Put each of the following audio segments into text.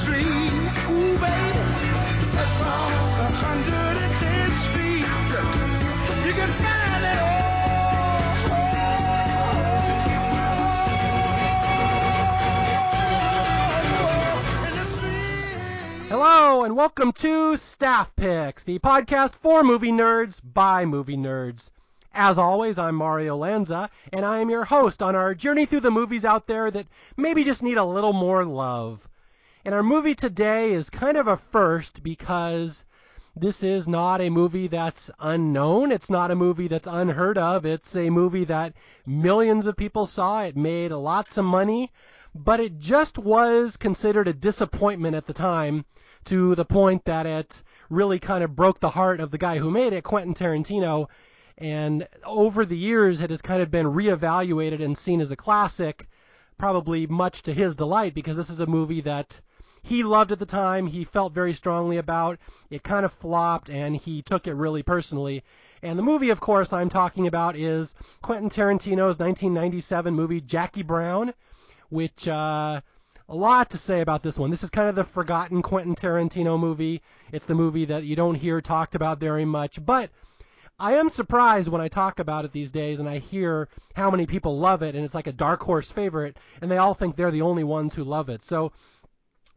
Ooh, baby, across 110th Street, you can find it Hello and welcome to Staff Picks, the podcast for movie nerds by movie nerds. As always, I'm Mario Lanza, and I am your host on our journey through the movies out there that maybe just need a little more love. And our movie today is kind of a first because this is not a movie that's unknown. It's not a movie that's unheard of. It's a movie that millions of people saw. It made lots of money, but it just was considered a disappointment at the time to the point that it really kind of broke the heart of the guy who made it, Quentin Tarantino. And over the years, it has kind of been reevaluated and seen as a classic, probably much to his delight, because this is a movie that he loved at the time, he felt very strongly about. It kind of flopped, and he took it really personally. And the movie, of course, I'm talking about is Quentin Tarantino's 1997 movie Jackie Brown, which uh, a lot to say about this one. This is kind of the forgotten Quentin Tarantino movie. It's the movie that you don't hear talked about very much, but I am surprised when I talk about it these days and I hear how many people love it and it's like a dark horse favorite and they all think they're the only ones who love it. So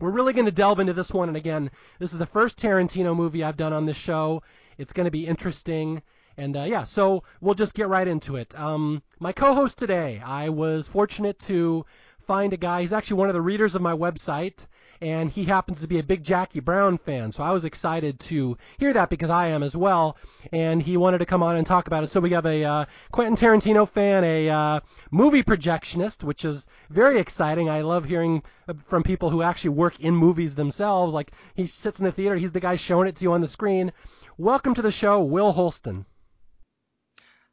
we're really going to delve into this one and again, this is the first Tarantino movie I've done on this show. It's going to be interesting. And uh, yeah, so we'll just get right into it. Um, my co-host today, I was fortunate to find a guy. He's actually one of the readers of my website, and he happens to be a big Jackie Brown fan. So I was excited to hear that because I am as well. And he wanted to come on and talk about it. So we have a uh, Quentin Tarantino fan, a uh, movie projectionist, which is very exciting. I love hearing from people who actually work in movies themselves. Like he sits in the theater, he's the guy showing it to you on the screen. Welcome to the show, Will Holston.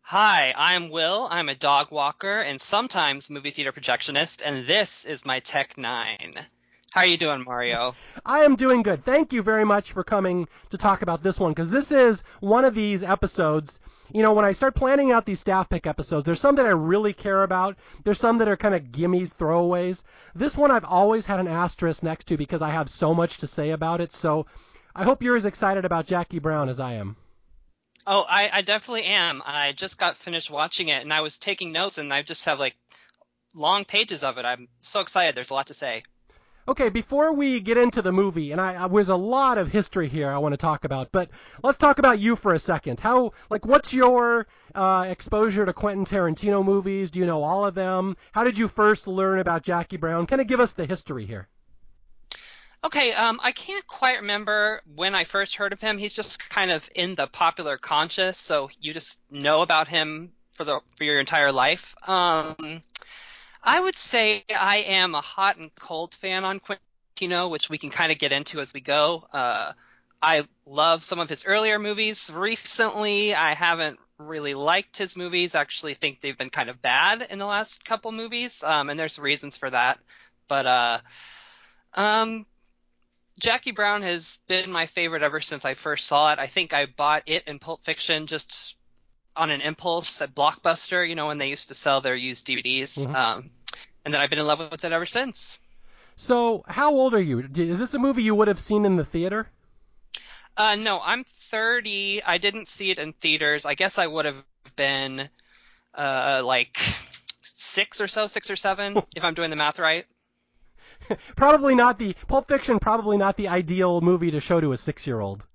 Hi, I'm Will. I'm a dog walker and sometimes movie theater projectionist, and this is my Tech 9. How are you doing, Mario? I am doing good. Thank you very much for coming to talk about this one because this is one of these episodes. You know, when I start planning out these staff pick episodes, there's some that I really care about. There's some that are kind of gimmies, throwaways. This one I've always had an asterisk next to because I have so much to say about it. So I hope you're as excited about Jackie Brown as I am. Oh, I, I definitely am. I just got finished watching it and I was taking notes and I just have like long pages of it. I'm so excited. There's a lot to say. Okay, before we get into the movie, and I, I there's a lot of history here I want to talk about, but let's talk about you for a second. How, like, what's your uh, exposure to Quentin Tarantino movies? Do you know all of them? How did you first learn about Jackie Brown? Kind of give us the history here. Okay, um, I can't quite remember when I first heard of him. He's just kind of in the popular conscious, so you just know about him for the for your entire life. Um, I would say I am a hot and cold fan on Quintino, which we can kind of get into as we go. Uh, I love some of his earlier movies. Recently, I haven't really liked his movies. I actually think they've been kind of bad in the last couple movies, um, and there's reasons for that. But uh, um, Jackie Brown has been my favorite ever since I first saw it. I think I bought it in Pulp Fiction just on an impulse at Blockbuster, you know, when they used to sell their used DVDs. Mm-hmm. Um, and then I've been in love with it ever since. So, how old are you? Is this a movie you would have seen in the theater? Uh, no, I'm 30. I didn't see it in theaters. I guess I would have been uh, like six or so, six or seven, if I'm doing the math right. probably not the Pulp Fiction. Probably not the ideal movie to show to a six-year-old.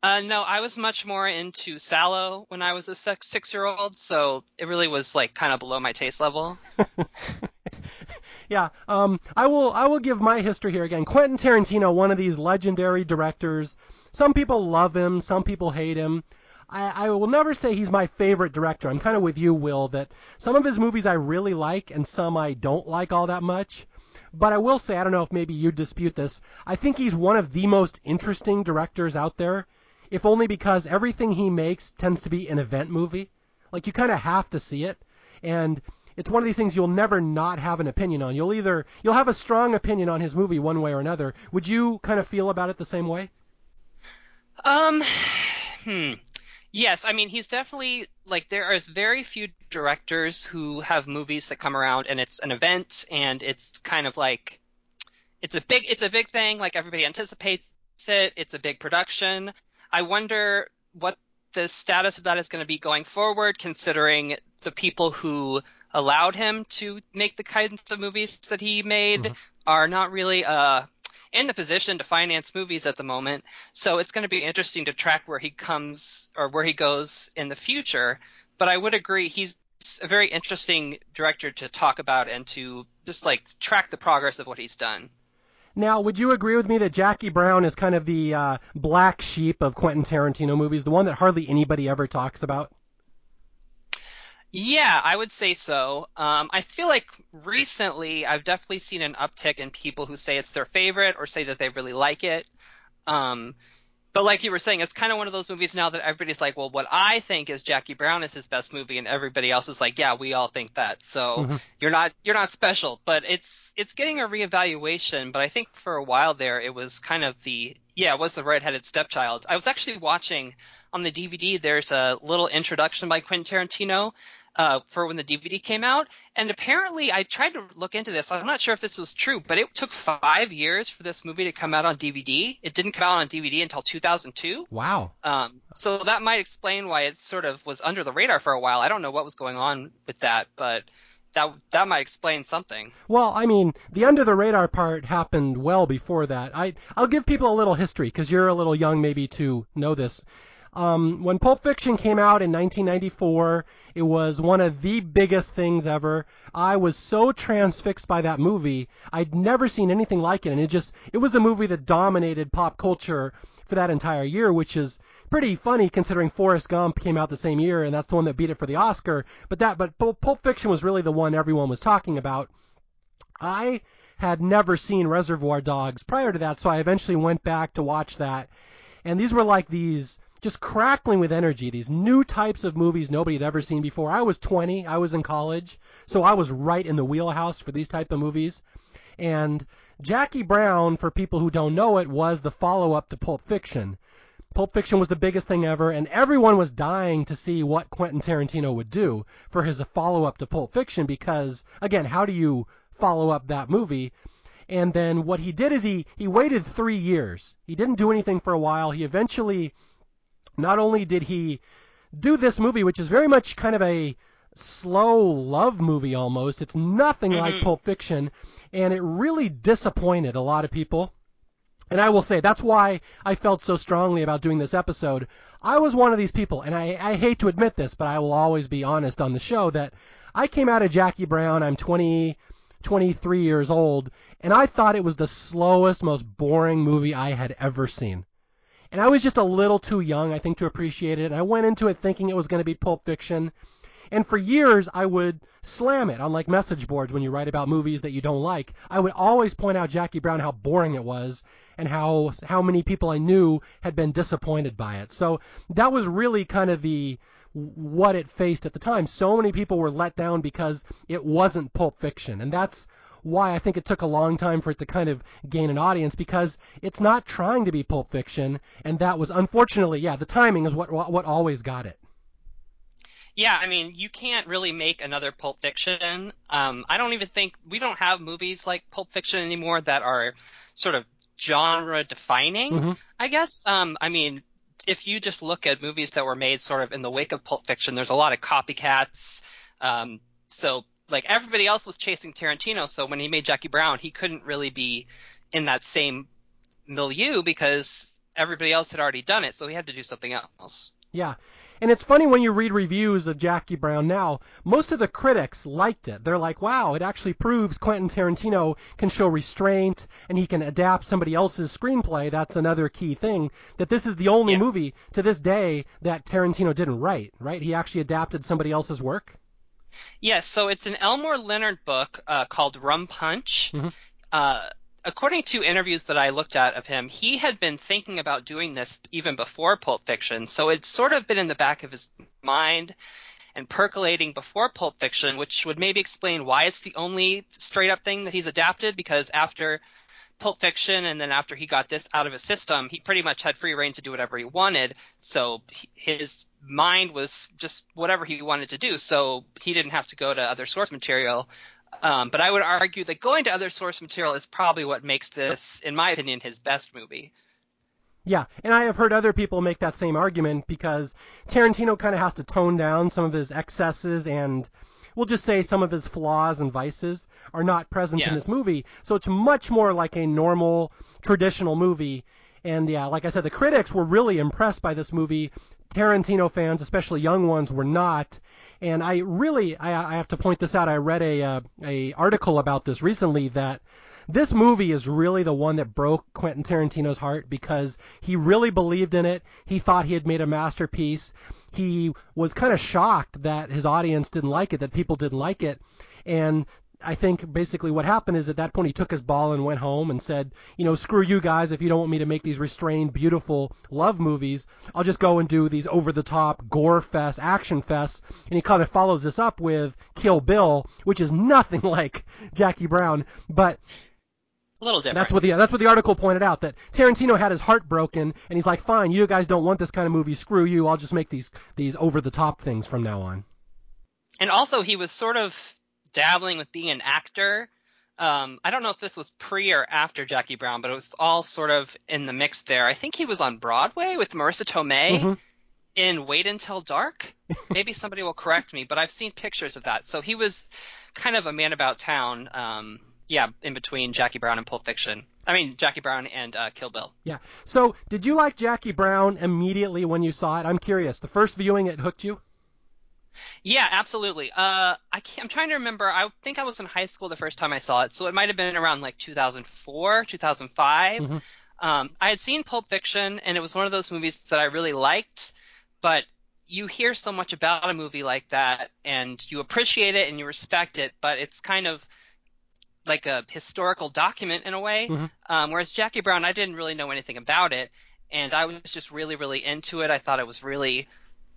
Uh, no, I was much more into Salò when I was a six-year-old, so it really was like kind of below my taste level. yeah, um, I will. I will give my history here again. Quentin Tarantino, one of these legendary directors. Some people love him, some people hate him. I, I will never say he's my favorite director. I'm kind of with you, Will, that some of his movies I really like and some I don't like all that much. But I will say, I don't know if maybe you dispute this. I think he's one of the most interesting directors out there, if only because everything he makes tends to be an event movie. Like you kind of have to see it, and it's one of these things you'll never not have an opinion on. You'll either you'll have a strong opinion on his movie one way or another. Would you kind of feel about it the same way? Um, hmm. Yes, I mean he's definitely like there are very few directors who have movies that come around and it's an event and it's kind of like it's a big it's a big thing. Like everybody anticipates it. It's a big production. I wonder what the status of that is going to be going forward, considering the people who allowed him to make the kinds of movies that he made mm-hmm. are not really uh, in the position to finance movies at the moment. So it's going to be interesting to track where he comes or where he goes in the future. But I would agree he's a very interesting director to talk about and to just like track the progress of what he's done. Now, would you agree with me that Jackie Brown is kind of the uh, black sheep of Quentin Tarantino movies, the one that hardly anybody ever talks about? Yeah, I would say so. Um, I feel like recently I've definitely seen an uptick in people who say it's their favorite or say that they really like it. Um, but like you were saying, it's kind of one of those movies now that everybody's like, well, what I think is Jackie Brown is his best movie, and everybody else is like, yeah, we all think that. So mm-hmm. you're not you're not special, but it's it's getting a reevaluation. But I think for a while there, it was kind of the yeah, it was the redheaded stepchild. I was actually watching on the DVD. There's a little introduction by Quentin Tarantino uh, for when the DVD came out. And apparently, I tried to look into this. I'm not sure if this was true, but it took five years for this movie to come out on DVD. It didn't come out on DVD until 2002. Wow. Um, so that might explain why it sort of was under the radar for a while. I don't know what was going on with that, but that that might explain something. Well, I mean, the under the radar part happened well before that. I I'll give people a little history because you're a little young maybe to know this. Um, when Pulp Fiction came out in 1994, it was one of the biggest things ever. I was so transfixed by that movie. I'd never seen anything like it, and it just it was the movie that dominated pop culture for that entire year, which is pretty funny considering Forrest Gump came out the same year, and that's the one that beat it for the Oscar. But that, but Pulp Fiction was really the one everyone was talking about. I had never seen Reservoir Dogs prior to that, so I eventually went back to watch that. And these were like these just crackling with energy. These new types of movies nobody had ever seen before. I was 20, I was in college, so I was right in the wheelhouse for these type of movies. And Jackie Brown, for people who don't know it, was the follow-up to Pulp Fiction. Pulp Fiction was the biggest thing ever, and everyone was dying to see what Quentin Tarantino would do for his follow-up to Pulp Fiction because, again, how do you follow up that movie? And then what he did is he, he waited three years. He didn't do anything for a while. He eventually not only did he do this movie, which is very much kind of a slow love movie almost, it's nothing mm-hmm. like Pulp Fiction, and it really disappointed a lot of people. And I will say that's why I felt so strongly about doing this episode. I was one of these people, and I, I hate to admit this, but I will always be honest on the show that I came out of Jackie Brown. I'm 20, 23 years old, and I thought it was the slowest, most boring movie I had ever seen. And I was just a little too young, I think, to appreciate it. And I went into it thinking it was going to be Pulp Fiction. And for years, I would slam it on like message boards when you write about movies that you don't like. I would always point out Jackie Brown how boring it was and how how many people I knew had been disappointed by it. So that was really kind of the what it faced at the time. So many people were let down because it wasn't Pulp Fiction, and that's why I think it took a long time for it to kind of gain an audience because it's not trying to be Pulp Fiction, and that was unfortunately, yeah, the timing is what what always got it. Yeah, I mean, you can't really make another Pulp Fiction. Um, I don't even think we don't have movies like Pulp Fiction anymore that are sort of genre defining. Mm-hmm. I guess. Um, I mean, if you just look at movies that were made sort of in the wake of Pulp Fiction, there's a lot of copycats. Um, so like everybody else was chasing Tarantino, so when he made Jackie Brown, he couldn't really be in that same milieu because everybody else had already done it, so he had to do something else. Yeah. And it's funny when you read reviews of Jackie Brown now, most of the critics liked it. They're like, wow, it actually proves Quentin Tarantino can show restraint and he can adapt somebody else's screenplay. That's another key thing. That this is the only yeah. movie to this day that Tarantino didn't write, right? He actually adapted somebody else's work. Yes, so it's an Elmore Leonard book uh, called Rum Punch. Mm-hmm. Uh, according to interviews that I looked at of him, he had been thinking about doing this even before Pulp Fiction, so it's sort of been in the back of his mind and percolating before Pulp Fiction, which would maybe explain why it's the only straight up thing that he's adapted, because after Pulp Fiction and then after he got this out of his system, he pretty much had free reign to do whatever he wanted. So his mind was just whatever he wanted to do. So he didn't have to go to other source material. Um, but I would argue that going to other source material is probably what makes this, in my opinion, his best movie. Yeah, and I have heard other people make that same argument because Tarantino kind of has to tone down some of his excesses and we'll just say some of his flaws and vices are not present Yeah. in this movie. So it's much more like a normal, traditional movie. And yeah, like I said, the critics were really impressed by this movie. Tarantino fans, especially young ones, were not. And I really, I, I have to point this out. I read a uh, a article about this recently that this movie is really the one that broke Quentin Tarantino's heart because he really believed in it. He thought he had made a masterpiece. He was kind of shocked that his audience didn't like it, that people didn't like it. And I think basically what happened is at that point he took his ball and went home and said, you know, screw you guys if you don't want me to make these restrained, beautiful love movies. I'll just go and do these over the top gore fest, action fests. And he kind of follows this up with Kill Bill, which is nothing like Jackie Brown, but A little different. that's what the that's what the article pointed out that Tarantino had his heart broken and he's like, fine, you guys don't want this kind of movie, screw you. I'll just make these these over the top things from now on. and also he was sort of dabbling with being an actor. Um, I don't know if this was pre or after Jackie Brown, but it was all sort of in the mix there. I think he was on Broadway with Marisa Tomei Mhm. in Wait Until Dark. Maybe somebody will correct me, but I've seen pictures of that. So he was kind of a man about town. Um, yeah, in between Jackie Brown and Pulp Fiction. I mean Jackie Brown and uh, Kill Bill. Yeah. So, did you like Jackie Brown immediately when you saw it? I'm curious. The first viewing, it hooked you? Yeah, absolutely. Uh, I I'm trying to remember. I think I was in high school the first time I saw it, so it might have been around like 2004, 2005. Mhm. Um, I had seen Pulp Fiction, and it was one of those movies that I really liked. But you hear so much about a movie like that, and you appreciate it and you respect it, but it's kind of like a historical document in a way. Mhm. Um, whereas Jackie Brown, I didn't really know anything about it, and I was just really, really into it. I thought it was really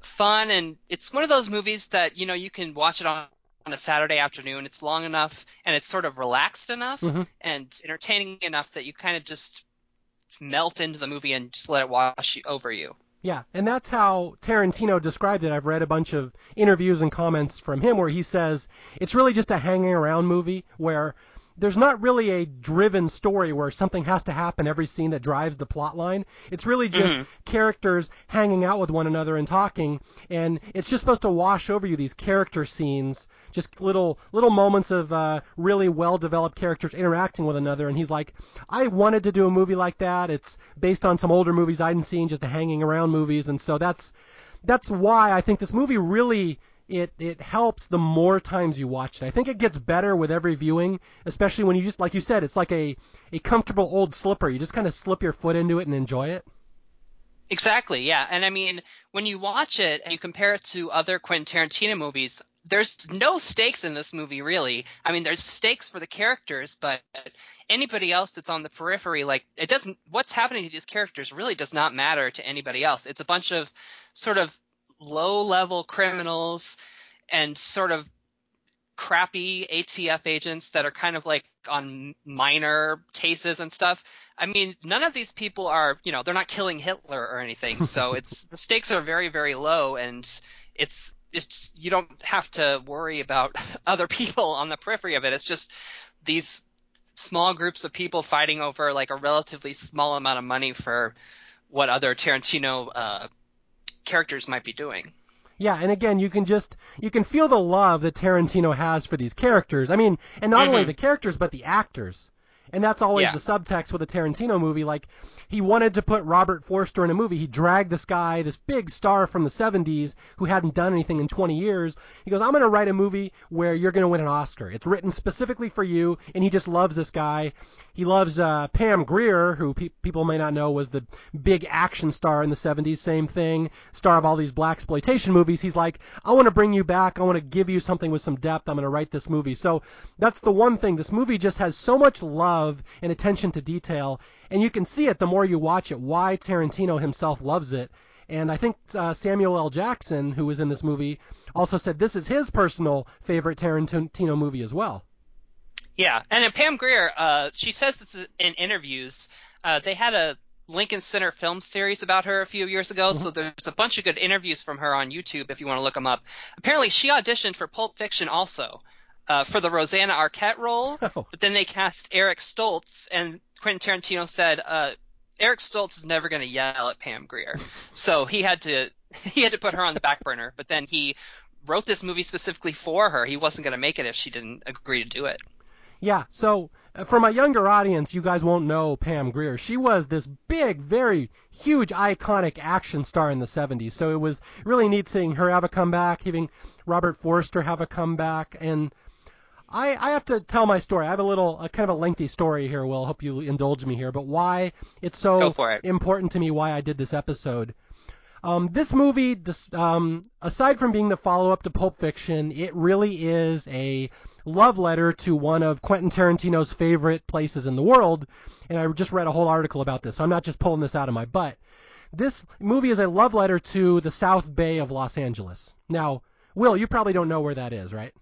fun, and it's one of those movies that you know you can watch it on on a Saturday afternoon. It's long enough, and it's sort of relaxed enough Mhm. and entertaining enough that you kind of just melt into the movie and just let it wash over you. Yeah, and that's how Tarantino described it. I've read a bunch of interviews and comments from him where he says it's really just a hanging around movie where there's not really a driven story where something has to happen every scene that drives the plot line. It's really just Mhm. characters hanging out with one another and talking, and it's just supposed to wash over you these character scenes, just little little moments of uh, really well developed characters interacting with another. And he's like, I wanted to do a movie like that. It's based on some older movies I'd seen, just the hanging around movies, and so that's that's why I think this movie really it it helps the more times you watch it. I think it gets better with every viewing, especially when you just like you said, it's like a a comfortable old slipper. You just kind of slip your foot into it and enjoy it. Exactly, yeah. And I mean, when you watch it and you compare it to other Quentin Tarantino movies, there's no stakes in this movie, really. I mean, there's stakes for the characters, but anybody else that's on the periphery, like, it doesn't, what's happening to these characters really does not matter to anybody else. It's a bunch of sort of low level criminals and sort of crappy ATF agents that are kind of like on minor cases and stuff. I mean, none of these people are, you know, they're not killing Hitler or anything. So it's the stakes are very, very low, and it's it's you don't have to worry about other people on the periphery of it. It's just these small groups of people fighting over like a relatively small amount of money for what other Tarantino uh, characters might be doing. Yeah, and again, you can just you can feel the love that Tarantino has for these characters. I mean, and not only Mhm. the characters but the actors. And that's always Yeah. the subtext with a Tarantino movie. Like, he wanted to put Robert Forster in a movie. He dragged this guy, this big star from the 70s who hadn't done anything in 20 years. He goes, I'm going to write a movie where you're going to win an Oscar. It's written specifically for you, and he just loves this guy. He loves uh, Pam Grier, who pe- people may not know was the big action star in the 70s. Same thing, star of all these blaxploitation movies. He's like, I want to bring you back. I want to give you something with some depth. I'm going to write this movie. So that's the one thing. This movie just has so much love and attention to detail, and you can see it the more you watch it. Why Tarantino himself loves it. And I think uh, Samuel L. Jackson, who was in this movie, also said this is his personal favorite Tarantino movie as well. Yeah, and Pam Grier, uh, she says this in interviews. Uh, they had a Lincoln Center film series about her a few years ago, so there's a bunch of good interviews from her on YouTube if you want to look them up. Apparently, she auditioned for Pulp Fiction also, uh, for the Rosanna Arquette role, Oh. but then they cast Eric Stoltz, and Quentin Tarantino said uh, Eric Stoltz is never going to yell at Pam Grier, so he had to he had to put her on the back burner. But then he wrote this movie specifically for her. He wasn't going to make it if she didn't agree to do it. Yeah, so uh, for my younger audience, you guys won't know Pam Grier. She was this big, very huge, iconic action star in the 70s. So it was really neat seeing her have a comeback, having Robert Forster have a comeback. And I, I have to tell my story. I have a little, a kind of a lengthy story here, Will. Hope you indulge me here. But why it's so it. important to me, why I did this episode. Um, this movie, um, aside from being the follow-up to Pulp Fiction, it really is a love letter to one of Quentin Tarantino's favorite places in the world. And I just read a whole article about this. So I'm not just pulling this out of my butt. This movie is a love letter to the South Bay of Los Angeles. Now, Will, you probably don't know where that is, right?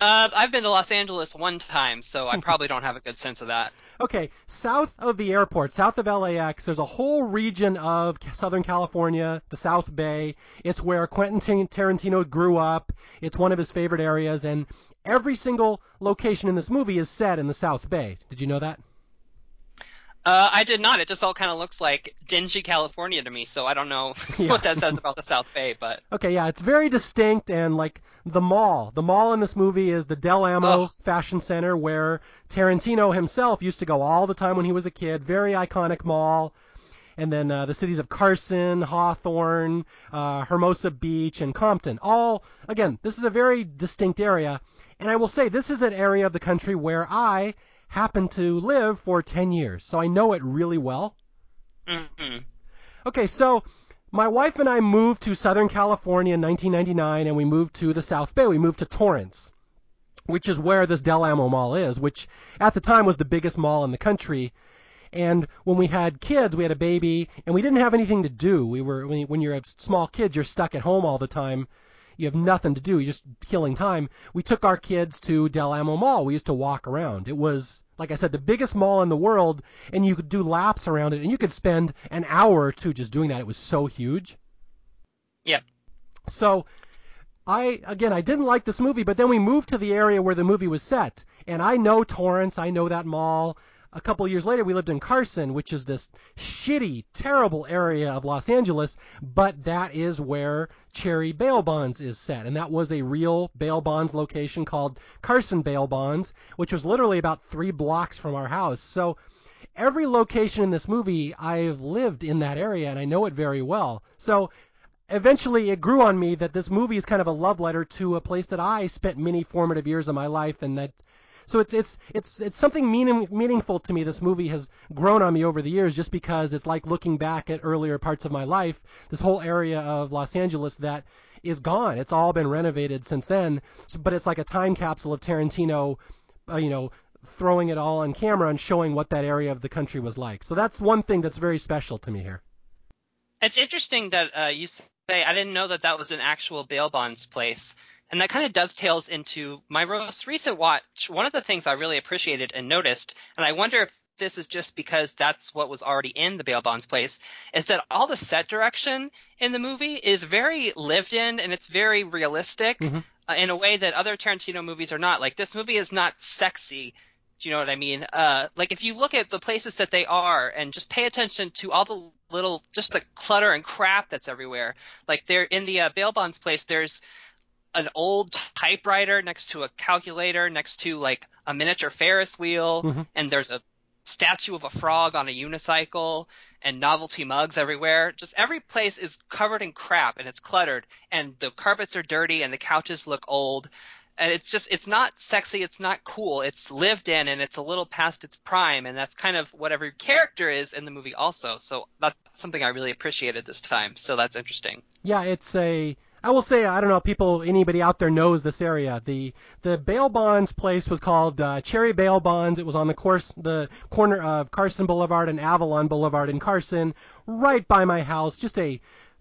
Uh, I've been to Los Angeles one time, so I probably don't have a good sense of that. Okay, south of the airport, south of LAX, there's a whole region of Southern California, the South Bay. It's where Quentin Tarantino grew up. It's one of his favorite areas, and every single location in this movie is set in the South Bay. Did you know that? Uh, I did not. It just all kind of looks like dingy California to me, so I don't know Yeah. what that says about the South Bay, but Okay, yeah, it's very distinct and like the mall. The mall in this movie is the Del Amo Ugh. Fashion Center where Tarantino himself used to go all the time when he was a kid. Very iconic mall. And then uh, the cities of Carson, Hawthorne, uh, Hermosa Beach, and Compton. All, again, this is a very distinct area. And I will say, this is an area of the country where I happened to live for 10 years. So I know it really well. mhm. Okay, so my wife and I moved to Southern California in 1999, and we moved to the South Bay. We moved to Torrance, which is where this Del Amo Mall is, which at the time was the biggest mall in the country. And when we had kids, we had a baby, and we didn't have anything to do. We were when, when you're a small kid, you're stuck at home all the time. You have nothing to do. You're just killing time. We took our kids to Del Amo Mall. We used to walk around. It was, like I said, the biggest mall in the world, and you could do laps around it, and you could spend an hour or two just doing that. It was so huge. Yep. So, I again, I didn't like this movie, but then we moved to the area where the movie was set, and I know Torrance, I know that mall. A couple years later, we lived in Carson, which is this shitty, terrible area of Los Angeles, but that is where Cherry Bail Bonds is set, and that was a real bail bonds location called Carson Bail Bonds, which was literally about three blocks from our house. So every location in this movie, I've lived in that area, and I know it very well. So eventually it grew on me that this movie is kind of a love letter to a place that I spent many formative years of my life and that so it's it's it's it's something meaning, meaningful to me. This movie has grown on me over the years just because it's like looking back at earlier parts of my life this whole area of Los Angeles that is gone. It's all been renovated since then. So, but it's like a time capsule of Tarantino uh, you know throwing it all on camera and showing what that area of the country was like. So that's one thing that's very special to me here. It's interesting that uh, you say I didn't know that that was an actual bail bonds place, and that kind of dovetails into my most recent watch. One of the things I really appreciated and noticed, and I wonder if this is just because that's what was already in the bail bonds place, is that all the set direction in the movie is very lived in and it's very realistic Mhm. uh, in a way that other Tarantino movies are not. Like this movie is not sexy. Do you know what I mean? Uh, like if you look at the places that they are and just pay attention to all the little, just the clutter and crap that's everywhere. Like they're in the uh, bail bonds place. There's an old typewriter next to a calculator, next to like a miniature Ferris wheel, Mhm. and there's a statue of a frog on a unicycle and novelty mugs everywhere. Just every place is covered in crap and it's cluttered and the carpets are dirty and the couches look old. And it's just it's not sexy, it's not cool. It's lived in and it's a little past its prime and that's kind of what every character is in the movie also. So that's something I really appreciated this time. So that's interesting. Yeah, it's a. I will say I don't know if people anybody out there knows this area. The the bail bonds place was called uh, Cherry Bail Bonds. It was on the course the corner of Carson Boulevard and Avalon Boulevard in Carson, right by my house. Just a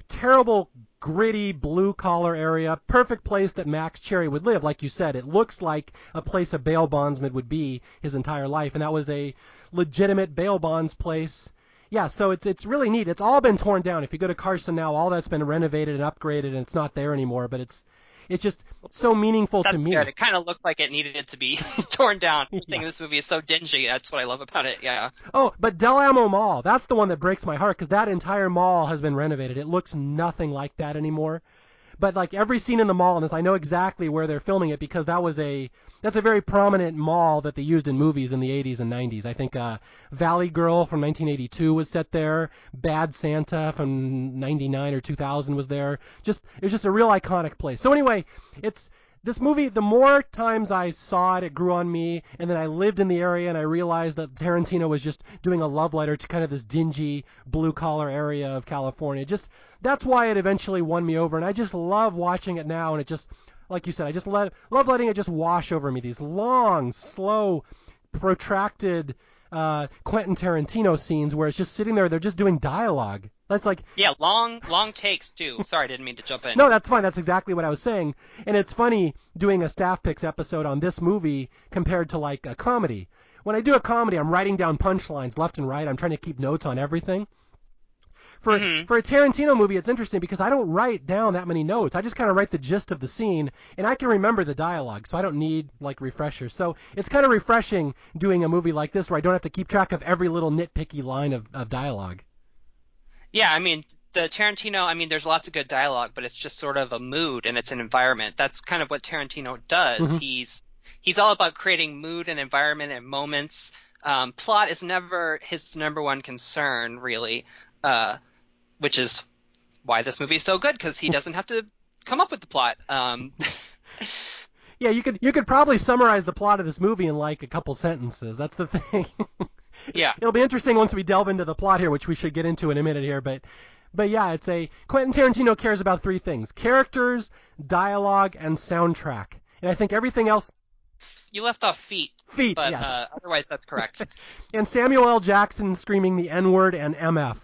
terrible gritty blue collar area. Perfect place that Max Cherry would live. Like you said, it looks like a place a bail bondsman would be his entire life, and that was a legitimate bail bonds place yeah, so it's it's really neat. It's all been torn down. If you go to Carson now, all that's been renovated and upgraded, and it's not there anymore. But it's it's just so meaningful That's to me. good. It kind of looked like it needed to be torn down. I Yeah. think this movie is so dingy. That's what I love about it. Yeah. Oh, but Del Amo Mall, that's the one that breaks my heart because that entire mall has been renovated. It looks nothing like that anymore. But like every scene in the mall in this, I know exactly where they're filming it because that was a that's a very prominent mall that they used in movies in the 80s and 90s. I think uh, Valley Girl from 1982 was set there. Bad Santa from 99 or 2000 was there. Just it was just a real iconic place. So anyway, it's this movie, the more times I saw it, it grew on me, and then I lived in the area and I realized that Tarantino was just doing a love letter to kind of this dingy blue collar area of California. Just that's why it eventually won me over, and I just love watching it now, and it just like you said, I just let love letting it just wash over me. These long, slow, protracted uh, Quentin Tarantino scenes where it's just sitting there, they're just doing dialogue. That's like Yeah. Long, long takes too. Sorry, I didn't mean to jump in. no, that's fine. That's exactly what I was saying. And it's funny doing a staff picks episode on this movie compared to like a comedy. When I do a comedy, I'm writing down punchlines left and right. I'm trying to keep notes on everything. For Mhm. for a Tarantino movie, it's interesting because I don't write down that many notes. I just kind of write the gist of the scene, and I can remember the dialogue, so I don't need like refreshers. So it's kind of refreshing doing a movie like this where I don't have to keep track of every little nitpicky line of, of dialogue. Yeah, I mean, the Tarantino, I mean, there's lots of good dialogue, but it's just sort of a mood and it's an environment. That's kind of what Tarantino does. Mhm. He's he's all about creating mood and environment and moments. Um, plot is never his number one concern, really, uh, which is why this movie is so good because he doesn't have to come up with the plot. Um, Yeah, you could you could probably summarize the plot of this movie in like a couple sentences. That's the thing. yeah, It'll be interesting once we delve into the plot here, which we should get into in a minute here. But but yeah, it's a Quentin Tarantino cares about three things: characters, dialogue, and soundtrack. And I think everything else, you left off feet, feet, but yes. uh, otherwise that's correct. and Samuel L. Jackson screaming the N word and MF.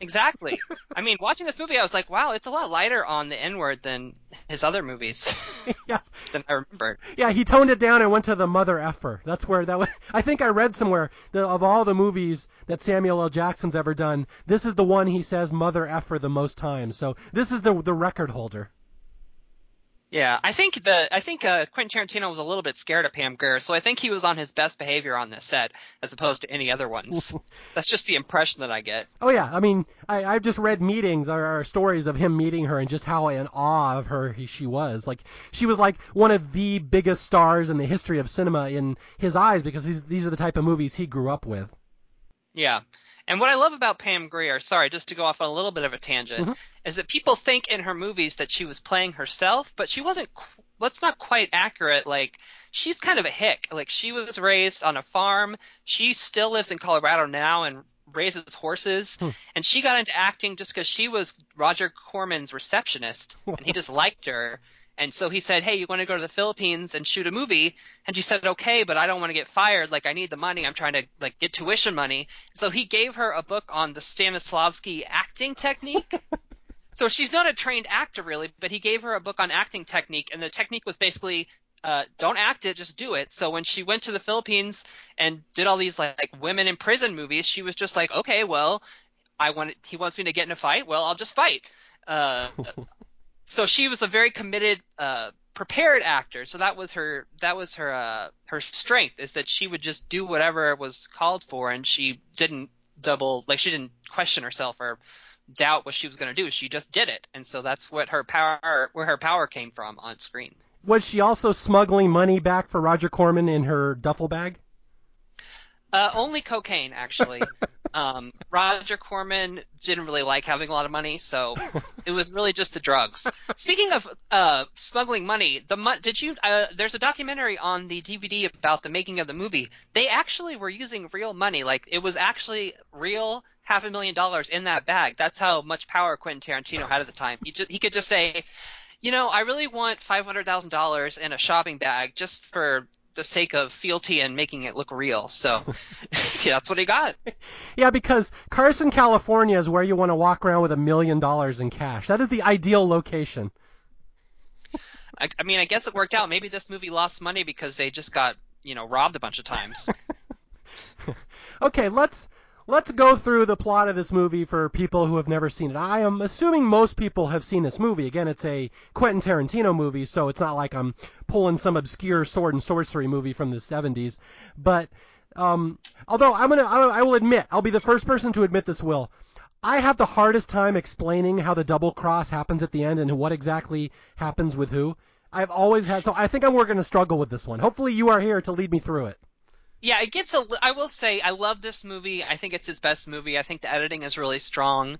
Exactly. I mean, watching this movie, I was like, wow, it's a lot lighter on the N word than his other movies yes. than I remembered. Yeah, he toned it down and went to the mother effer. That's where that was. I think I read somewhere that of all the movies that Samuel L. Jackson's ever done, this is the one he says mother effer the most times. So this is the the record holder. Yeah, I think the I think uh, Quentin Tarantino was a little bit scared of Pam Grier, so I think he was on his best behavior on this set as opposed to any other ones. That's just the impression that I get. Oh yeah, I mean, I, I've just read meetings or, or stories of him meeting her and just how in awe of her he, she was. Like she was like one of the biggest stars in the history of cinema in his eyes because these these are the type of movies he grew up with. Yeah. And what I love about Pam Grier, sorry, just to go off on a little bit of a tangent, Mhm. is that people think in her movies that she was playing herself, but she wasn't. qu- That's not quite accurate. Like she's kind of a hick. Like she was raised on a farm. She still lives in Colorado now and raises horses. Hmm. And she got into acting just because she was Roger Corman's receptionist, and he just liked her. And so he said, "Hey, you want to go to the Philippines and shoot a movie?" And she said, "Okay, but I don't want to get fired. Like I need the money. I'm trying to like get tuition money." So he gave her a book on the Stanislavski acting technique. so she's not a trained actor really, but he gave her a book on acting technique, and the technique was basically uh, don't act it, just do it. So when she went to the Philippines and did all these like, like women in prison movies, she was just like, okay, well, I want he wants me to get in a fight. Well, I'll just fight. Uh, so she was a very committed, uh, prepared actor. So that was her that was her uh, her strength is that she would just do whatever was called for, and she didn't double like she didn't question herself or doubt what she was going to do. She just did it, and so that's what her power where her power came from on screen. Was she also smuggling money back for Roger Corman in her duffel bag? Uh, only cocaine, actually. um, Roger Corman didn't really like having a lot of money, so it was really just the drugs. Speaking of uh, smuggling money, the mo- did you? Uh, there's a documentary on the DVD about the making of the movie. They actually were using real money, like it was actually real half a million dollars in that bag. That's how much power Quentin Tarantino had at the time. He just he could just say, you know, I really want five hundred thousand dollars in a shopping bag just for the sake of fealty and making it look real. So yeah, that's what he got. Yeah, because Carson, California is where you want to walk around with a million dollars in cash. That is the ideal location. I, I mean, I guess it worked out. Maybe this movie lost money because they just got you know robbed a bunch of times. Okay, let's let's go through the plot of this movie for people who have never seen it. I am assuming most people have seen this movie. Again, it's a Quentin Tarantino movie, so it's not like I'm pulling some obscure sword and sorcery movie from the 70s. But um, although I'm gonna, I will admit, I'll be the first person to admit this. Will I have the hardest time explaining how the double cross happens at the end and what exactly happens with who? I've always had, so I think I'm going to struggle with this one. Hopefully, you are here to lead me through it. Yeah, it gets a. I will say, I love this movie. I think it's his best movie. I think the editing is really strong.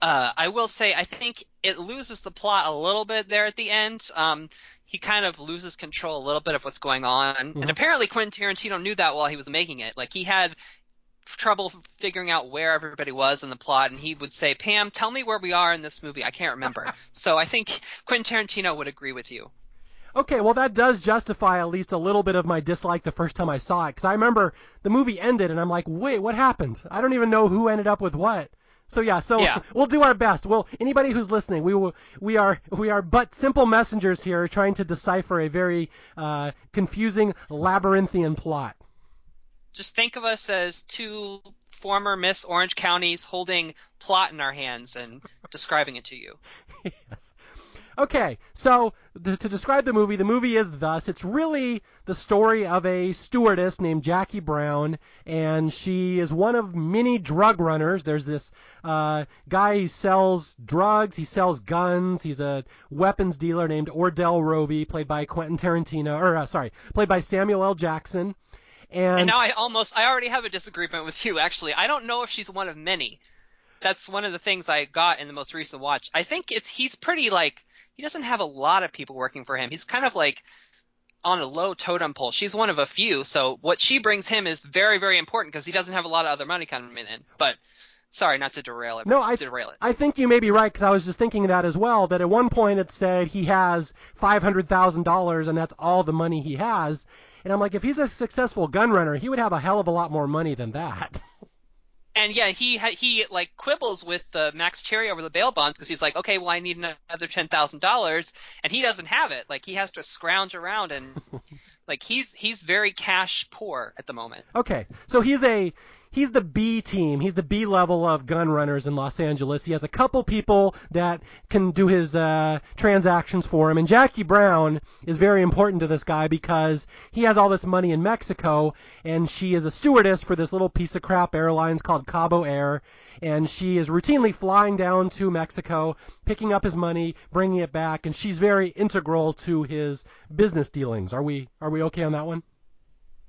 Uh, I will say, I think it loses the plot a little bit there at the end. Um, he kind of loses control a little bit of what's going on, mm-hmm. and apparently Quentin Tarantino knew that while he was making it. Like he had trouble figuring out where everybody was in the plot, and he would say, "Pam, tell me where we are in this movie. I can't remember." so I think Quentin Tarantino would agree with you. Okay, well that does justify at least a little bit of my dislike the first time I saw it because I remember the movie ended and I'm like, wait, what happened? I don't even know who ended up with what. So yeah, so yeah. we'll do our best. Well, anybody who's listening, we will, we are we are but simple messengers here trying to decipher a very uh, confusing labyrinthian plot. Just think of us as two former Miss Orange counties holding plot in our hands and describing it to you. yes. Okay, so to, to describe the movie, the movie is thus: it's really the story of a stewardess named Jackie Brown, and she is one of many drug runners. There's this uh, guy who sells drugs, he sells guns, he's a weapons dealer named Ordell Roby, played by Quentin Tarantino, or uh, sorry, played by Samuel L. Jackson. And, and now I almost, I already have a disagreement with you. Actually, I don't know if she's one of many that's one of the things I got in the most recent watch. I think it's he's pretty like he doesn't have a lot of people working for him. He's kind of like on a low totem pole. She's one of a few, so what she brings him is very very important because he doesn't have a lot of other money coming in. But sorry, not to derail it. No, I derail it. I think you may be right because I was just thinking that as well. That at one point it said he has five hundred thousand dollars and that's all the money he has. And I'm like, if he's a successful gun runner, he would have a hell of a lot more money than that. And yeah, he he like quibbles with uh, Max Cherry over the bail bonds because he's like, okay, well, I need another ten thousand dollars, and he doesn't have it. Like he has to scrounge around and like he's he's very cash poor at the moment. Okay, so he's a he's the B team. He's the B level of gun runners in Los Angeles. He has a couple people that can do his uh, transactions for him. And Jackie Brown is very important to this guy because he has all this money in Mexico, and she is a stewardess for this little piece of crap airlines called Cabo Air. And she is routinely flying down to Mexico, picking up his money, bringing it back, and she's very integral to his business dealings. Are we are we okay on that one?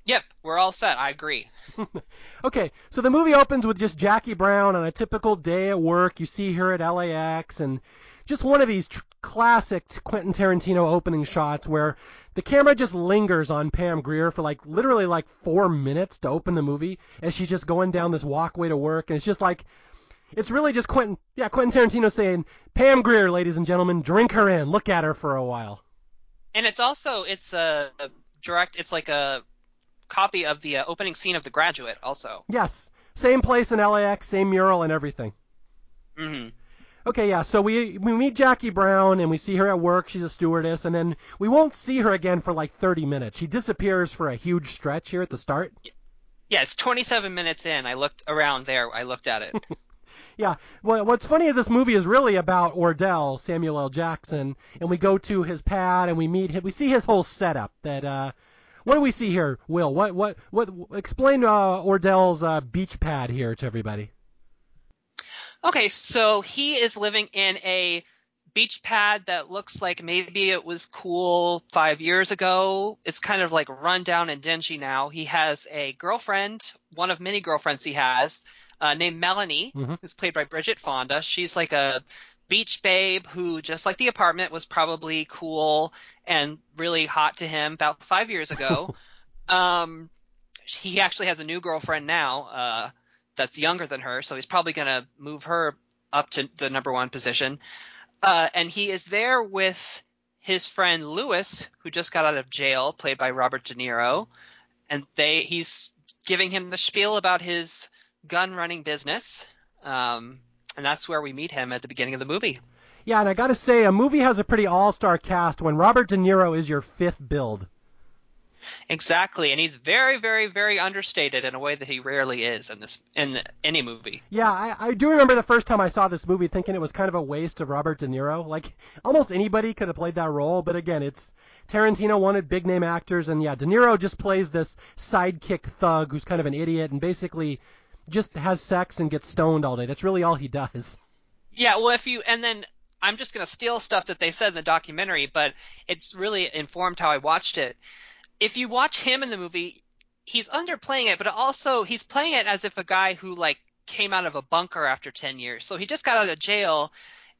Yep, we're all set. I agree. okay, so the movie opens with just Jackie Brown on a typical day at work. You see her at LAX, and just one of these tr- classic Quentin Tarantino opening shots where the camera just lingers on Pam Grier for like literally like four minutes to open the movie as she's just going down this walkway to work, and it's just like. It's really just Quentin, yeah, Quentin Tarantino saying, "Pam Grier, ladies and gentlemen, drink her in, look at her for a while." And it's also it's a direct, it's like a copy of the uh, opening scene of The Graduate, also. Yes, same place in LAX, same mural and everything. Mm-hmm. Okay, yeah. So we we meet Jackie Brown and we see her at work. She's a stewardess, and then we won't see her again for like 30 minutes. She disappears for a huge stretch here at the start. Yeah, it's 27 minutes in. I looked around there. I looked at it. yeah. Well, what's funny is this movie is really about Ordell, Samuel L. Jackson, and we go to his pad and we meet him. We see his whole setup that uh, what do we see here, Will? What what what? Explain uh, Ordell's uh, beach pad here to everybody. Okay, so he is living in a beach pad that looks like maybe it was cool five years ago. It's kind of like run down and dingy now. He has a girlfriend, one of many girlfriends he has, uh, named Melanie, mm-hmm. who's played by Bridget Fonda. She's like a beach babe who, just like the apartment, was probably cool and really hot to him about five years ago. um, he actually has a new girlfriend now uh, that's younger than her, so he's probably going to move her up to the number one position. Uh, and he is there with his friend Lewis, who just got out of jail, played by Robert De Niro, and they he's giving him the spiel about his gun running business. Um, and that's where we meet him at the beginning of the movie. Yeah, and I got to say, a movie has a pretty all-star cast when Robert De Niro is your fifth billed. Exactly, and he's very, very, very understated in a way that he rarely is in this in any movie. Yeah, I, I do remember the first time I saw this movie thinking it was kind of a waste of Robert De Niro. Like almost anybody could have played that role, but again, it's Tarantino wanted big name actors, and yeah, De Niro just plays this sidekick thug who's kind of an idiot and basically just has sex and gets stoned all day. That's really all he does. Yeah, well, if you and then I'm just gonna steal stuff that they said in the documentary, but it's really informed how I watched it if you watch him in the movie, he's underplaying it, but also he's playing it as if a guy who like came out of a bunker after 10 years. So he just got out of jail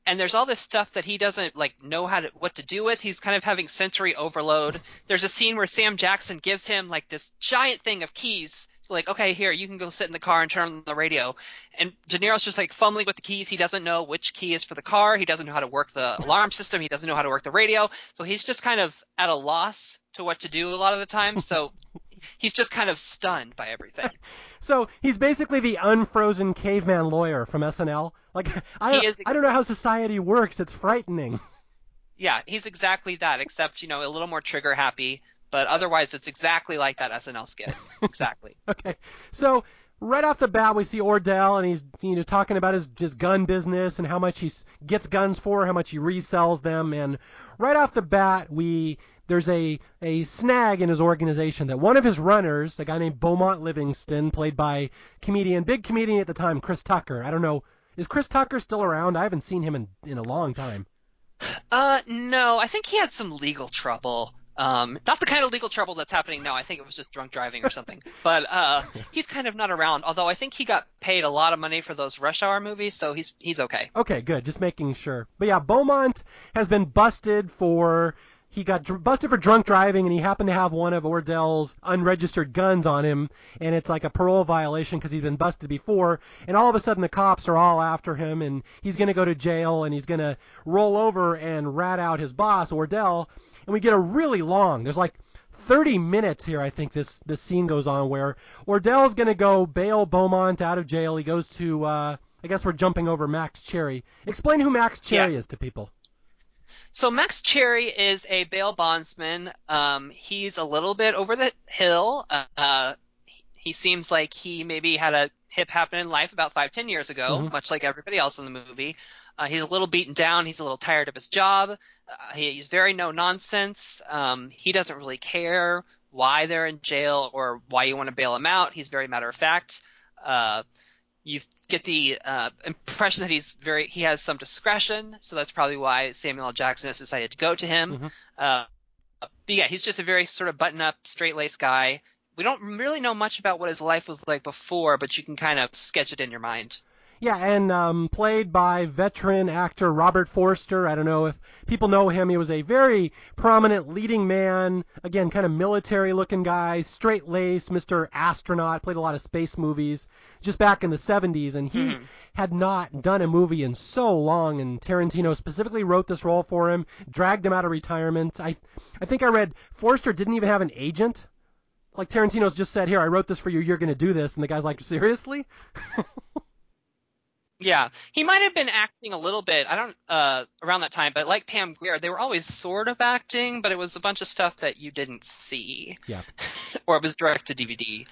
and there's all this stuff that he doesn't like know how to what to do with. He's kind of having sensory overload. There's a scene where Sam Jackson gives him like this giant thing of keys like, okay, here, you can go sit in the car and turn on the radio. And De Niro's just like fumbling with the keys. He doesn't know which key is for the car. He doesn't know how to work the alarm system. He doesn't know how to work the radio. So he's just kind of at a loss to what to do a lot of the time. So he's just kind of stunned by everything. so he's basically the unfrozen caveman lawyer from SNL. Like I, is, I don't know how society works. It's frightening. Yeah, he's exactly that, except you know a little more trigger happy. But otherwise, it's exactly like that SNL skit. Exactly. okay, so right off the bat, we see Ordell, and he's you know talking about his his gun business and how much he gets guns for, how much he resells them, and right off the bat, we there's a, a snag in his organization that one of his runners, a guy named Beaumont Livingston, played by comedian, big comedian at the time, Chris Tucker. I don't know, is Chris Tucker still around? I haven't seen him in, in a long time. Uh, no, I think he had some legal trouble. Um, not the kind of legal trouble that's happening now. I think it was just drunk driving or something. but uh, he's kind of not around. Although I think he got paid a lot of money for those Rush Hour movies, so he's he's okay. Okay, good. Just making sure. But yeah, Beaumont has been busted for he got dr- busted for drunk driving and he happened to have one of Ordell's unregistered guns on him and it's like a parole violation because he's been busted before and all of a sudden the cops are all after him and he's going to go to jail and he's going to roll over and rat out his boss Ordell and we get a really long there's like 30 minutes here I think this this scene goes on where Ordell's going to go bail Beaumont out of jail he goes to uh I guess we're jumping over Max Cherry. Explain who Max Cherry yeah. is to people. So Max Cherry is a bail bondsman. Um, he's a little bit over the hill. Uh, he seems like he maybe had a hip happen in life about five, ten years ago, mm-hmm. much like everybody else in the movie. Uh, he's a little beaten down. He's a little tired of his job. Uh, he's very no nonsense. Um, he doesn't really care why they're in jail or why you want to bail him out. He's very matter of fact. Uh, you get the uh, impression that he's very he has some discretion, so that's probably why Samuel L. Jackson has decided to go to him. Mm-hmm. Uh, but yeah, he's just a very sort of button up, straight laced guy. We don't really know much about what his life was like before, but you can kind of sketch it in your mind. Yeah, and um, played by veteran actor Robert Forster. I don't know if people know him. He was a very prominent leading man. Again, kind of military looking guy, straight laced, Mr. Astronaut. Played a lot of space movies just back in the 70s, and he mm-hmm. had not done a movie in so long. And Tarantino specifically wrote this role for him, dragged him out of retirement. I, I think I read Forster didn't even have an agent. Like Tarantino's just said, "Here, I wrote this for you. You're going to do this," and the guy's like, "Seriously?" Yeah, he might have been acting a little bit. I don't uh around that time, but like Pam Grier, they were always sort of acting, but it was a bunch of stuff that you didn't see. Yeah. or it was direct to DVD.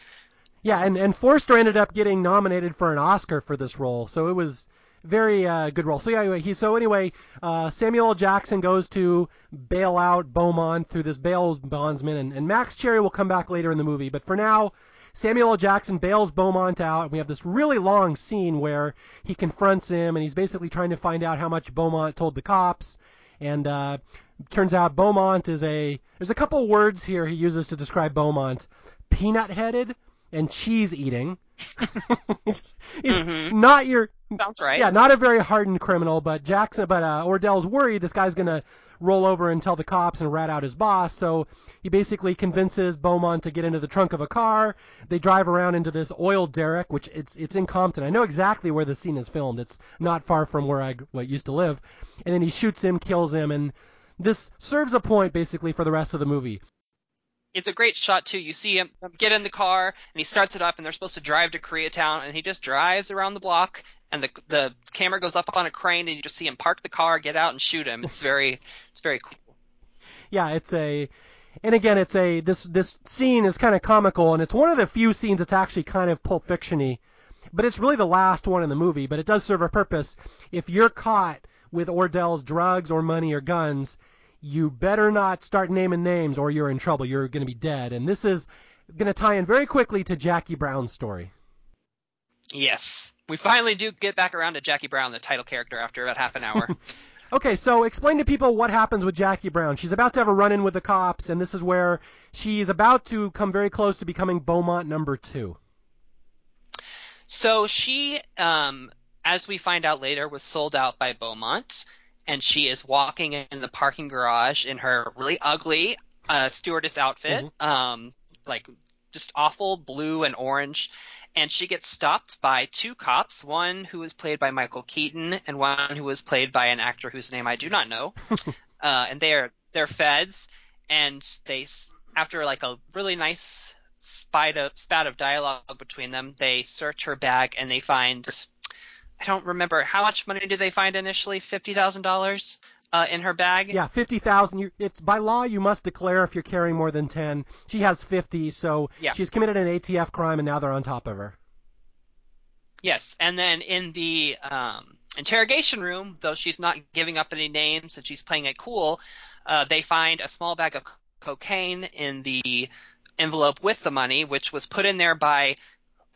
Yeah, and and Forster ended up getting nominated for an Oscar for this role, so it was very uh, good role. So yeah, he so anyway, uh, Samuel L. Jackson goes to bail out Beaumont through this bail bondsman, and, and Max Cherry will come back later in the movie, but for now Samuel L. Jackson bails Beaumont out, and we have this really long scene where he confronts him, and he's basically trying to find out how much Beaumont told the cops. And uh, turns out Beaumont is a. There's a couple words here he uses to describe Beaumont: peanut-headed and cheese eating. he's, he's mm-hmm. not your sounds right. Yeah, not a very hardened criminal, but Jackson, but uh, Ordell's worried this guy's gonna roll over and tell the cops and rat out his boss. So he basically convinces Beaumont to get into the trunk of a car. They drive around into this oil derrick, which it's it's in Compton. I know exactly where the scene is filmed. It's not far from where I what used to live. And then he shoots him, kills him, and this serves a point basically for the rest of the movie it's a great shot too. You see him get in the car and he starts it up, and they're supposed to drive to Koreatown, and he just drives around the block, and the the camera goes up on a crane, and you just see him park the car, get out, and shoot him. It's very it's very cool. Yeah, it's a And again, it's a this this scene is kind of comical, and it's one of the few scenes that's actually kind of Pulp Fictiony, but it's really the last one in the movie. But it does serve a purpose. If you're caught with Ordell's drugs or money or guns, you better not start naming names, or you're in trouble. You're going to be dead. And this is going to tie in very quickly to Jackie Brown's story. Yes, we finally do get back around to Jackie Brown, the title character, after about half an hour. Okay, so explain to people what happens with Jackie Brown. She's about to have a run in with the cops, and this is where she's about to come very close to becoming Beaumont number two. So she, um, as we find out later, was sold out by Beaumont, and she is walking in the parking garage in her really ugly uh, stewardess outfit, Mhm. um, like just awful blue and orange. And she gets stopped by two cops, one who was played by Michael Keaton and one who was played by an actor whose name I do not know. uh, and they are they're feds, and they after like a really nice spat of, spat of dialogue between them, they search her bag and they find I don't remember how much money did they find initially? Fifty thousand dollars uh, in her bag. Yeah, fifty thousand. It's by law you must declare if you're carrying more than ten. She has fifty, so Yeah. she's committed an ATF crime, and now they're on top of her. Yes, and then in the um, interrogation room, though she's not giving up any names and she's playing it cool, uh, they find a small bag of cocaine in the envelope with the money, which was put in there by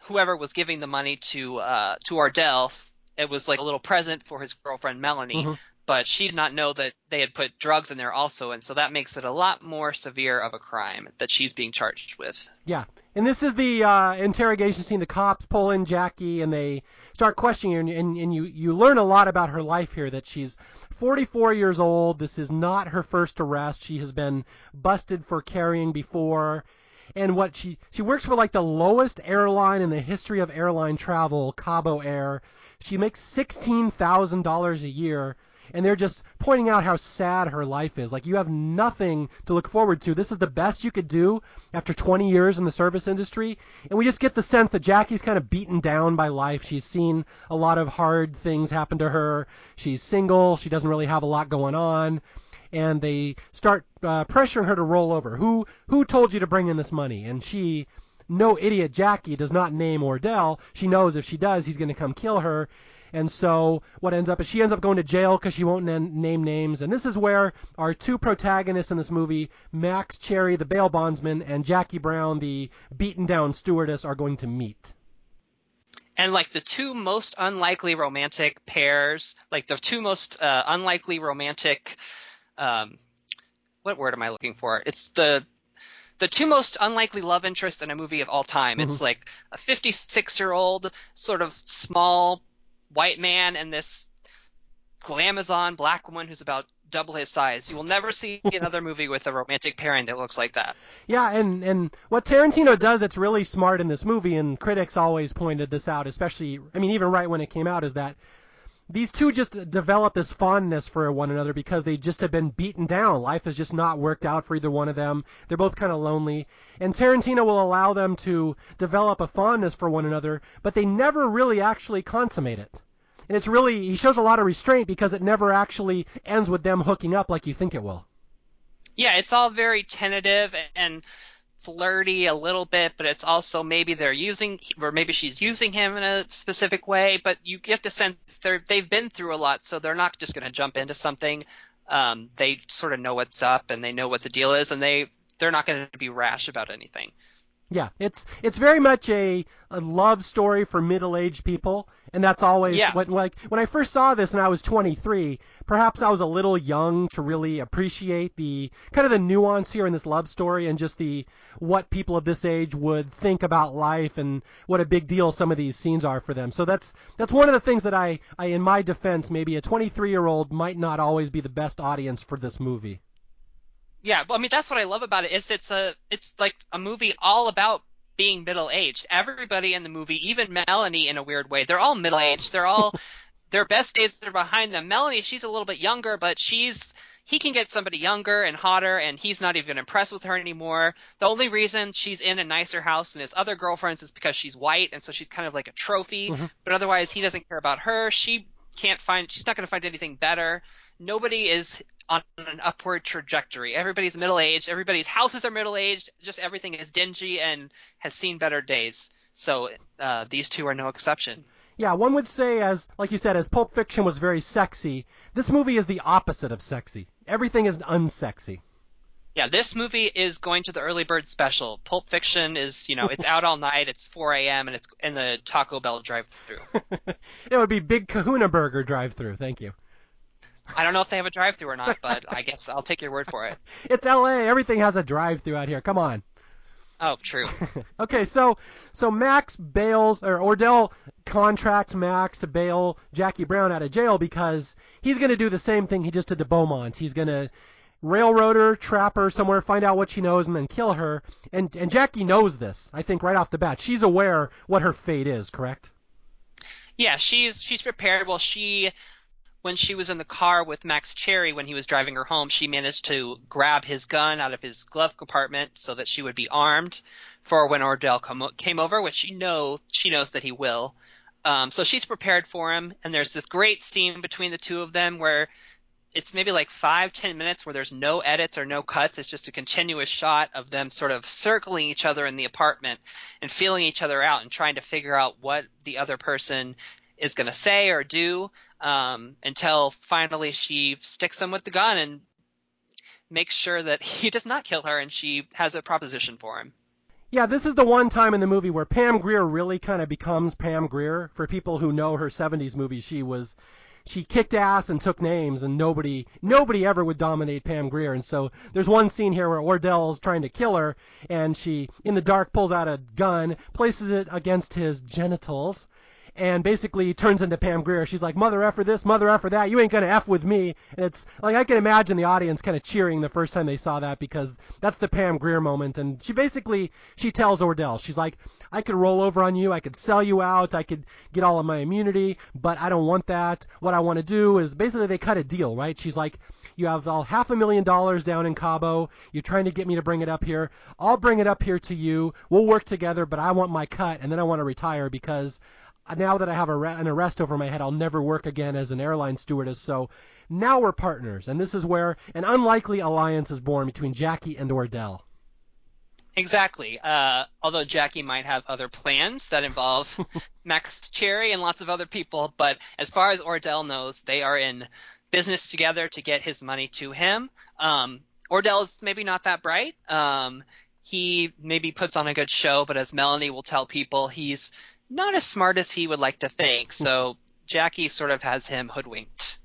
whoever was giving the money to uh, to Ordell. It was like a little present for his girlfriend Melanie, Mhm. but she did not know that they had put drugs in there also, and so that makes it a lot more severe of a crime that she's being charged with. Yeah, and this is the uh, interrogation scene. The cops pull in Jackie, and they start questioning her, and, and, and you you learn a lot about her life here. That she's 44 years old. This is not her first arrest. She has been busted for carrying before. And what she she works for like the lowest airline in the history of airline travel, Cabo Air. She makes sixteen thousand dollars a year, and they're just pointing out how sad her life is. Like you have nothing to look forward to. This is the best you could do after 20 years in the service industry, and we just get the sense that Jackie's kind of beaten down by life. She's seen a lot of hard things happen to her. She's single. She doesn't really have a lot going on. And they start uh, pressuring her to roll over. Who who told you to bring in this money? And she no idiot Jackie does not name Ordell. She knows if she does, he's going to come kill her. And so what ends up is she ends up going to jail because she won't name names. And this is where our two protagonists in this movie, Max Cherry, the bail bondsman, and Jackie Brown, the beaten down stewardess, are going to meet. and like the two most unlikely romantic pairs, like the two most uh, unlikely romantic, um, what word am I looking for? It's the the two most unlikely love interests in a movie of all time. It's like a 56 year old sort of small white man and this glamazon black woman who's about double his size. You will never see another movie with a romantic pairing that looks like that. Yeah, and and what Tarantino does that's really smart in this movie, and critics always pointed this out, especially I mean even right when it came out, is that these two just develop this fondness for one another because they just have been beaten down. Life has just not worked out for either one of them. They're both kind of lonely, and Tarantino will allow them to develop a fondness for one another, but they never really actually consummate it. And it's really he shows a lot of restraint because it never actually ends with them hooking up like you think it will. yeah, it's all very tentative and flirty a little bit, but it's also maybe they're using, or maybe she's using him in a specific way, but you get the sense they're, they've been through a lot, so they're not just going to jump into something. Um, they sort of know what's up and they know what the deal is, and they, they're not going to be rash about anything. Yeah, it's it's very much a, a love story for middle-aged people, and that's always Yeah. what like when I first saw this and I was 23, perhaps I was a little young to really appreciate the kind of the nuance here in this love story and just the what people of this age would think about life and what a big deal some of these scenes are for them. So that's that's one of the things that I, I in my defense maybe a 23-year-old might not always be the best audience for this movie. Yeah, well, I mean that's what I love about it is it's a it's like a movie all about being middle aged. Everybody in the movie, even Melanie in a weird way, they're all middle aged. They're all their best days are behind them. Melanie, she's a little bit younger, but she's he can get somebody younger and hotter, and he's not even impressed with her anymore. The only reason she's in a nicer house than his other girlfriends is because she's white, and so she's kind of like a trophy. Mm-hmm. But otherwise, he doesn't care about her. She can't find. She's not going to find anything better. Nobody is on an upward trajectory. Everybody's middle aged. Everybody's houses are middle aged. Just everything is dingy and has seen better days. So uh, these two are no exception. Yeah, one would say, as like you said, as Pulp Fiction was very sexy, this movie is the opposite of sexy. Everything is unsexy. Yeah, this movie is going to the early bird special. Pulp Fiction is, you know, it's out all night. It's 4 a.m. and it's in the Taco Bell drive-through. it would be Big Kahuna Burger drive-through. Thank you. I don't know if they have a drive-through or not, but I guess I'll take your word for it. It's L.A. Everything has a drive-through out here. Come on. Oh, true. okay, so so Max bails or Ordell contracts Max to bail Jackie Brown out of jail because he's going to do the same thing he just did to Beaumont. He's going to railroad her, trap her somewhere, find out what she knows, and then kill her. And and Jackie knows this. I think right off the bat, she's aware what her fate is. Correct? Yeah, she's she's prepared. Well, she when she was in the car with Max Cherry when he was driving her home, she managed to grab his gun out of his glove compartment so that she would be armed for when Ordell come, came over, which she know she knows that he will. Um, so she's prepared for him, and there's this great scene between the two of them where it's maybe like five ten minutes where there's no edits or no cuts. It's just a continuous shot of them sort of circling each other in the apartment and feeling each other out and trying to figure out what the other person is going to say or do um, until finally she sticks him with the gun and makes sure that he does not kill her and she has a proposition for him. Yeah, this is the one time in the movie where Pam Grier really kind of becomes Pam Grier. For people who know her 70s movies, she was she kicked ass and took names and nobody nobody ever would dominate Pam Grier And so there's one scene here where Ordell's trying to kill her and she in the dark pulls out a gun, places it against his genitals and basically turns into Pam Grier. She's like, "Mother effer this, mother effer that. You ain't gonna f with me." And it's like I can imagine the audience kind of cheering the first time they saw that because that's the Pam Grier moment. And she basically she tells Ordell, she's like, "I could roll over on you, I could sell you out, I could get all of my immunity, but I don't want that. What I want to do is basically they cut a deal, right? She's like." You have all half a million dollars down in Cabo. You're trying to get me to bring it up here. I'll bring it up here to you. We'll work together, but I want my cut, and then I want to retire because now that I have an arrest over my head, I'll never work again as an airline stewardess. So now we're partners, and this is where an unlikely alliance is born between Jackie and Ordell. Exactly. Uh, although Jackie might have other plans that involve Max Cherry and lots of other people, but as far as Ordell knows, they are in business together to get his money to him. Um, Ordell is maybe not that bright. Um, he maybe puts on a good show, but as Melanie will tell people, he's not as smart as he would like to think. So Jackie sort of has him hoodwinked.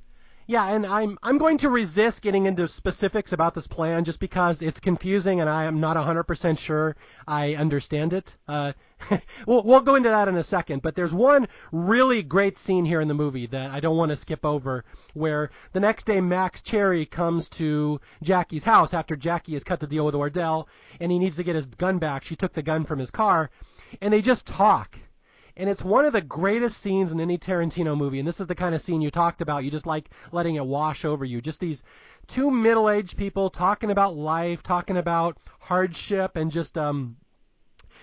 Yeah, and I'm I'm going to resist getting into specifics about this plan just because it's confusing and I am not 100% sure I understand it. Uh, we'll, we'll go into that in a second, but there's one really great scene here in the movie that I don't want to skip over where the next day Max Cherry comes to Jackie's house after Jackie has cut the deal with Ordell and he needs to get his gun back. She took the gun from his car and they just talk and it's one of the greatest scenes in any Tarantino movie. And this is the kind of scene you talked about. You just like letting it wash over you. Just these two middle-aged people talking about life, talking about hardship, and just um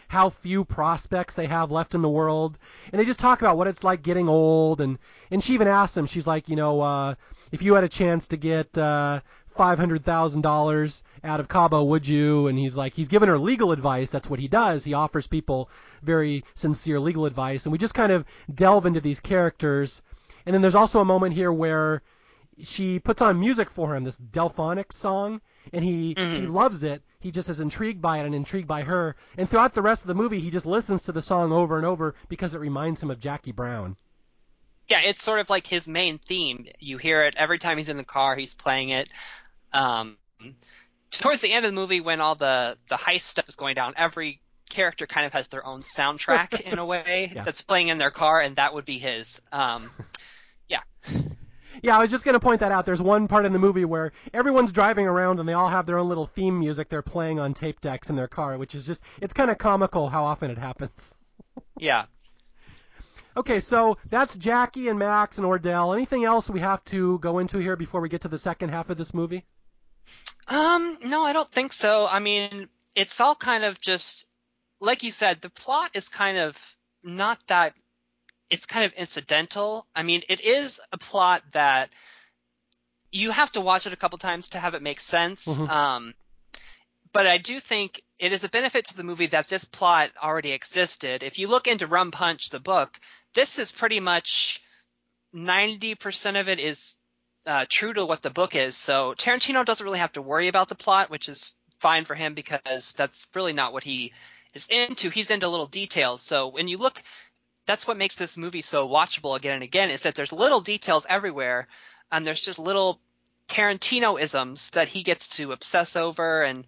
how few prospects they have left in the world. And they just talk about what it's like getting old. And and she even asks him, she's like, you know, uh, if you had a chance to get uh, five hundred thousand dollars out of Cabo, would you? And he's like, he's given her legal advice. That's what he does. He offers people very sincere legal advice, and we just kind of delve into these characters. And then there's also a moment here where she puts on music for him, this Delfonics song, and he mm-hmm. he loves it. He just is intrigued by it and intrigued by her. And throughout the rest of the movie, he just listens to the song over and over because it reminds him of Jackie Brown. Yeah, it's sort of like his main theme. You hear it every time he's in the car. He's playing it. Um, towards the end of the movie, when all the the heist stuff is going down, every character kind of has their own soundtrack in a way yeah. that's playing in their car, and that would be his. Um, yeah. Yeah, I was just going to point that out. There's one part in the movie where everyone's driving around and they all have their own little theme music they're playing on tape decks in their car, which is just, it's kind of comical how often it happens. yeah. Okay, so that's Jackie and Max and Ordell. Anything else we have to go into here before we get to the second half of this movie? Um, no, I don't think so. I mean, it's all kind of just like you said, the plot is kind of not that it's kind of incidental. I mean, it is a plot that you have to watch it a couple times to have it make sense. Mhm. Um, but I do think it is a benefit to the movie that this plot already existed. If you look into Rum Punch, the book, this is pretty much 90% of it is uh, true to what the book is. So Tarantino doesn't really have to worry about the plot, which is fine for him because that's really not what he is into. He's into little details. So when you look, that's what makes this movie so watchable again and again is that there's little details everywhere and there's just little Tarantino isms that he gets to obsess over and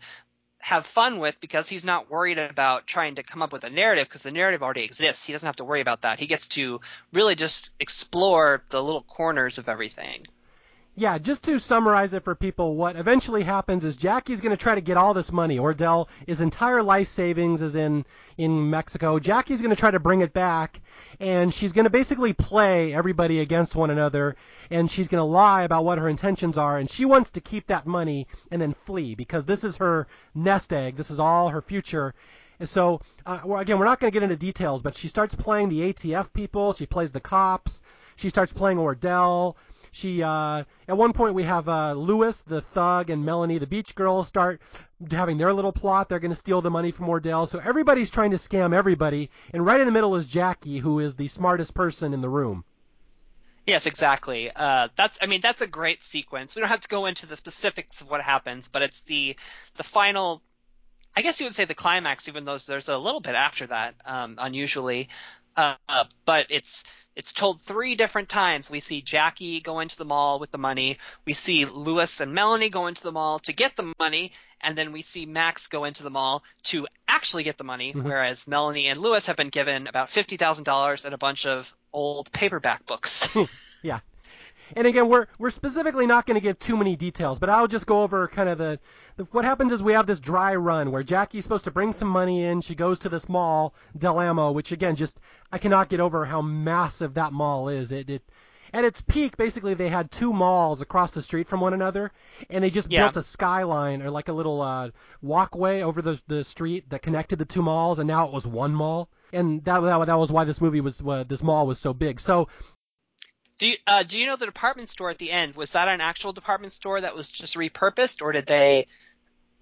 have fun with because he's not worried about trying to come up with a narrative because the narrative already exists. He doesn't have to worry about that. He gets to really just explore the little corners of everything. Yeah, just to summarize it for people, what eventually happens is Jackie's going to try to get all this money. Ordell, his entire life savings is in in Mexico. Jackie's going to try to bring it back, and she's going to basically play everybody against one another, and she's going to lie about what her intentions are, and she wants to keep that money and then flee because this is her nest egg. This is all her future. And so, uh, well, again, we're not going to get into details, but she starts playing the ATF people. She plays the cops. She starts playing Ordell. She uh, at one point we have uh, Lewis, the thug, and Melanie, the beach girl, start having their little plot. They're going to steal the money from Ordell. So everybody's trying to scam everybody, and right in the middle is Jackie, who is the smartest person in the room. Yes, exactly. Uh, that's I mean that's a great sequence. We don't have to go into the specifics of what happens, but it's the the final. I guess you would say the climax, even though there's a little bit after that, um, unusually. Uh, but it's it's told three different times. We see Jackie go into the mall with the money. We see Lewis and Melanie go into the mall to get the money, and then we see Max go into the mall to actually get the money. Mhm. Whereas Melanie and Lewis have been given about fifty thousand dollars and a bunch of old paperback books. Yeah. And again, we're we're specifically not going to give too many details, but I'll just go over kind of the, the what happens is we have this dry run where Jackie's supposed to bring some money in. She goes to this mall, Del Amo, which again, just I cannot get over how massive that mall is. It it at its peak, basically they had two malls across the street from one another, and they just Yeah. built a skyline or like a little uh, walkway over the the street that connected the two malls, and now it was one mall. And that that, that was why this movie was uh, this mall was so big. So do you, uh, do you know the department store at the end? Was that an actual department store that was just repurposed, or did they?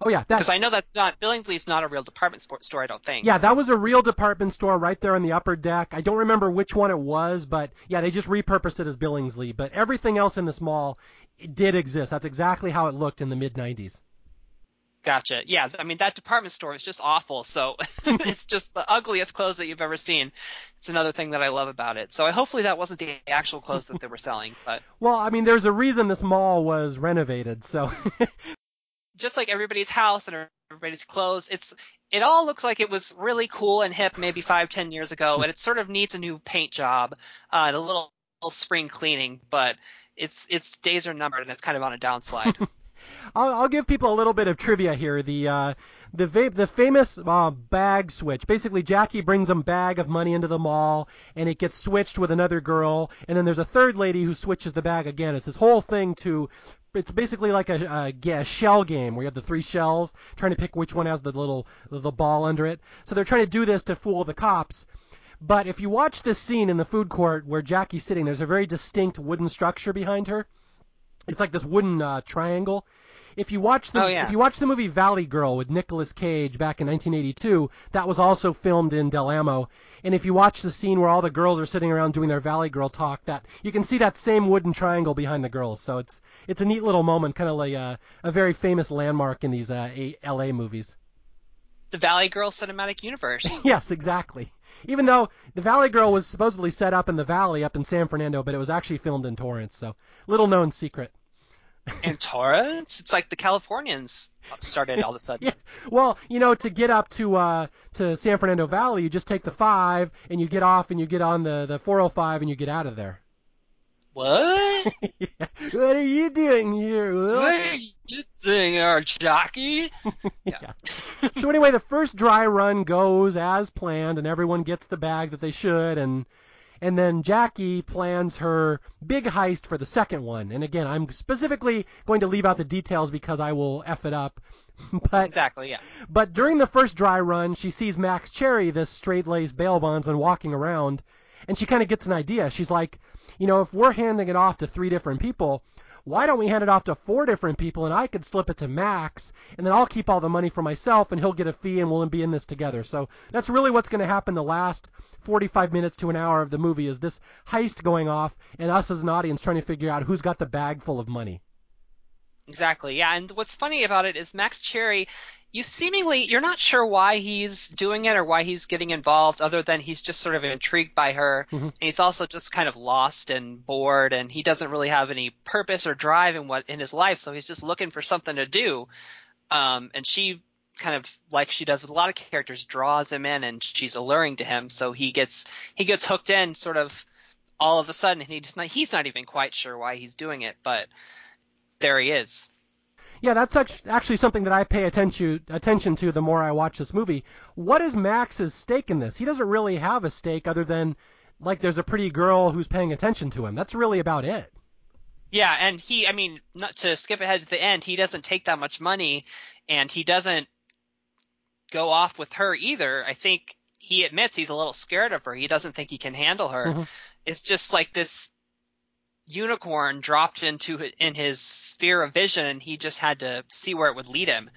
oh yeah, Because I know that's not Billingsley's not a real department store. I don't think. Yeah, that was a real department store right there on the upper deck. I don't remember which one it was, but yeah, they just repurposed it as Billingsley. But everything else in this mall it did exist. That's exactly how it looked in the mid 90s. Gotcha. Yeah, I mean that department store is just awful. So it's just the ugliest clothes that you've ever seen. It's another thing that I love about it. So I hopefully that wasn't the actual clothes that they were selling, but Well, I mean, there's a reason this mall was renovated. So just like everybody's house and everybody's clothes, it's it all looks like it was really cool and hip maybe five ten years ago, and it sort of needs a new paint job uh, and a little, little spring cleaning, but its its days are numbered and it's kind of on a downslide. I'll, I'll give people a little bit of trivia here. The uh, the va- the famous uh, bag switch. Basically, Jackie brings a bag of money into the mall, and it gets switched with another girl, and then there's a third lady who switches the bag again. It's this whole thing to. It's basically like a, a, a shell game where you have the three shells, trying to pick which one has the little the ball under it. So they're trying to do this to fool the cops. But if you watch this scene in the food court where Jackie's sitting, there's a very distinct wooden structure behind her. It's like this wooden uh, triangle. If you watch the Oh, yeah. if you watch the movie Valley Girl with Nicolas Cage back in 1982, that was also filmed in Del Amo. And if you watch the scene where all the girls are sitting around doing their Valley Girl talk, that you can see that same wooden triangle behind the girls. So it's it's a neat little moment, kind of like a, a very famous landmark in these uh, LA movies. the Valley Girl cinematic universe. yes, exactly. Even though the Valley Girl was supposedly set up in the valley up in San Fernando, but it was actually filmed in Torrance. So little known secret. in Torrance, it's like the Californians started all of a sudden. Yeah. Well, you know, to get up to uh to San Fernando Valley, you just take the five and you get off and you get on the the 405 and you get out of there. What? what are you doing here? Will? What are you doing, our jockey? Yeah. so anyway, the first dry run goes as planned, and everyone gets the bag that they should, and and then Jackie plans her big heist for the second one. And again, I'm specifically going to leave out the details because I will f it up. but Exactly, yeah. but during the first dry run, she sees Max Cherry, this straight-laced bail bondsman, walking around, and she kind of gets an idea. She's like, you know, if we're handing it off to three different people, why don't we hand it off to four different people and I could slip it to Max and then I'll keep all the money for myself and he'll get a fee and we'll be in this together. So that's really what's going to happen the last 45 minutes to an hour of the movie is this heist going off and us as an audience trying to figure out who's got the bag full of money. Exactly. Yeah, and what's funny about it is Max Cherry you seemingly you're not sure why he's doing it or why he's getting involved other than he's just sort of intrigued by her. Mm-hmm. and he's also just kind of lost and bored and he doesn't really have any purpose or drive in what in his life. So he's just looking for something to do. Um, and she kind of like she does with a lot of characters draws him in and she's alluring to him. So he gets he gets hooked in sort of all of a sudden and he's not he's not even quite sure why he's doing it but there he is yeah, that's actually something that I pay attention attention to the more I watch this movie. What is Max's stake in this? He doesn't really have a stake other than like there's a pretty girl who's paying attention to him. That's really about it. Yeah, and he, I mean, not to skip ahead to the end, he doesn't take that much money, and he doesn't go off with her either. I think he admits he's a little scared of her. He doesn't think he can handle her. Mm-hmm. It's just like this unicorn dropped into in his sphere of vision, and he just had to see where it would lead him.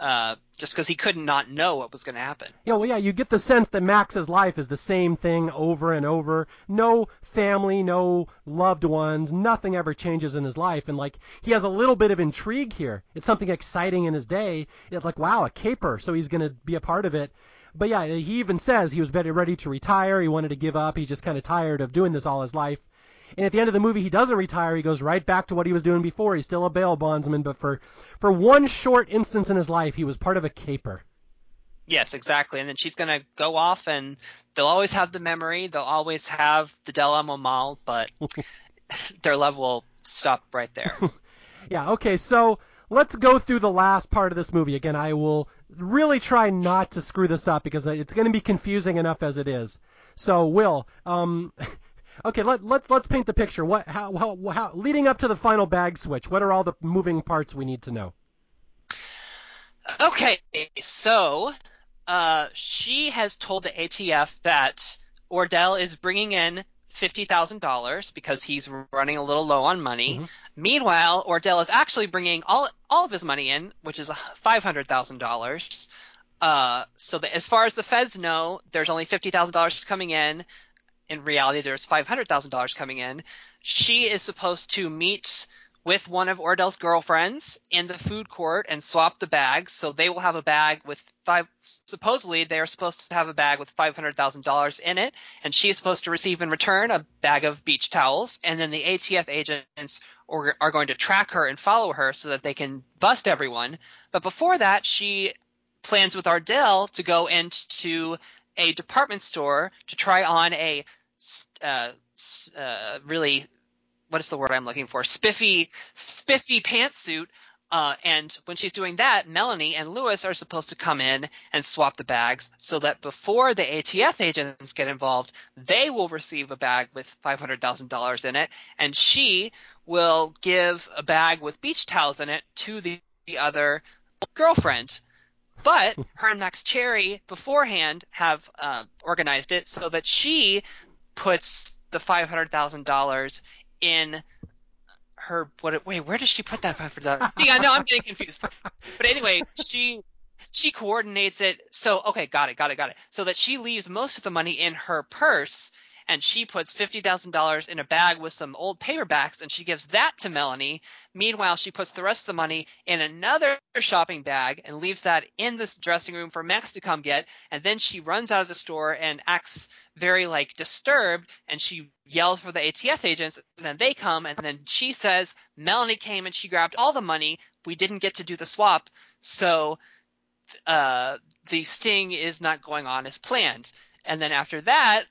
Uh, just because he could not know what was going to happen. Yeah, well, yeah, you get the sense that Max's life is the same thing over and over. No family, no loved ones, nothing ever changes in his life. And like, he has a little bit of intrigue here. It's something exciting in his day. It's like, wow, a caper, so he's going to be a part of it. But yeah, he even says he was ready to retire. He wanted to give up. He's just kind of tired of doing this all his life. And at the end of the movie, he doesn't retire. He goes right back to what he was doing before. He's still a bail bondsman, but for for one short instance in his life, he was part of a caper. Yes, exactly. And then she's going to go off, and they'll always have the memory. They'll always have the Del Amo Mall, but their love will stop right there. yeah. Okay. So let's go through the last part of this movie again. I will really try not to screw this up because it's going to be confusing enough as it is. So, Will, um, Okay, let, let, let's paint the picture. What, how, how, how, leading up to the final bag switch, what are all the moving parts we need to know? Okay, so uh, she has told the ATF that Ordell is bringing in $50,000 because he's running a little low on money. Mm-hmm. Meanwhile, Ordell is actually bringing all all of his money in, which is $500,000. Uh, so that as far as the feds know, there's only $50,000 coming in in reality there's $500,000 coming in. She is supposed to meet with one of Ordell's girlfriends in the food court and swap the bags. So they will have a bag with five. Supposedly, they are supposed to have a bag with five hundred thousand dollars in it, and she is supposed to receive in return a bag of beach towels. And then the ATF agents are, are going to track her and follow her so that they can bust everyone. But before that, she plans with Ordell to go into a department store to try on a uh, uh, really what is the word I'm looking for? Spiffy, spiffy pantsuit. Uh, and when she's doing that, Melanie and Lewis are supposed to come in and swap the bags so that before the ATF agents get involved, they will receive a bag with $500,000 in it, and she will give a bag with beach towels in it to the, the other girlfriend. But her and Max Cherry beforehand have uh, organized it so that she puts the five hundred thousand dollars in her what wait where does she put that five hundred dollars? See i know i'm getting confused. But anyway she she coordinates it so okay got it got it got it. So that she leaves most of the money in her purse and she puts $50,000 in a bag with some old paperbacks and she gives that to Melanie. Meanwhile, she puts the rest of the money in another shopping bag and leaves that in this dressing room for Max to come get. And then she runs out of the store and acts very like disturbed and she yells for the ATF agents and then they come and then she says Melanie came and she grabbed all the money. We didn't get to do the swap. So uh, the sting is not going on as planned. And then after that,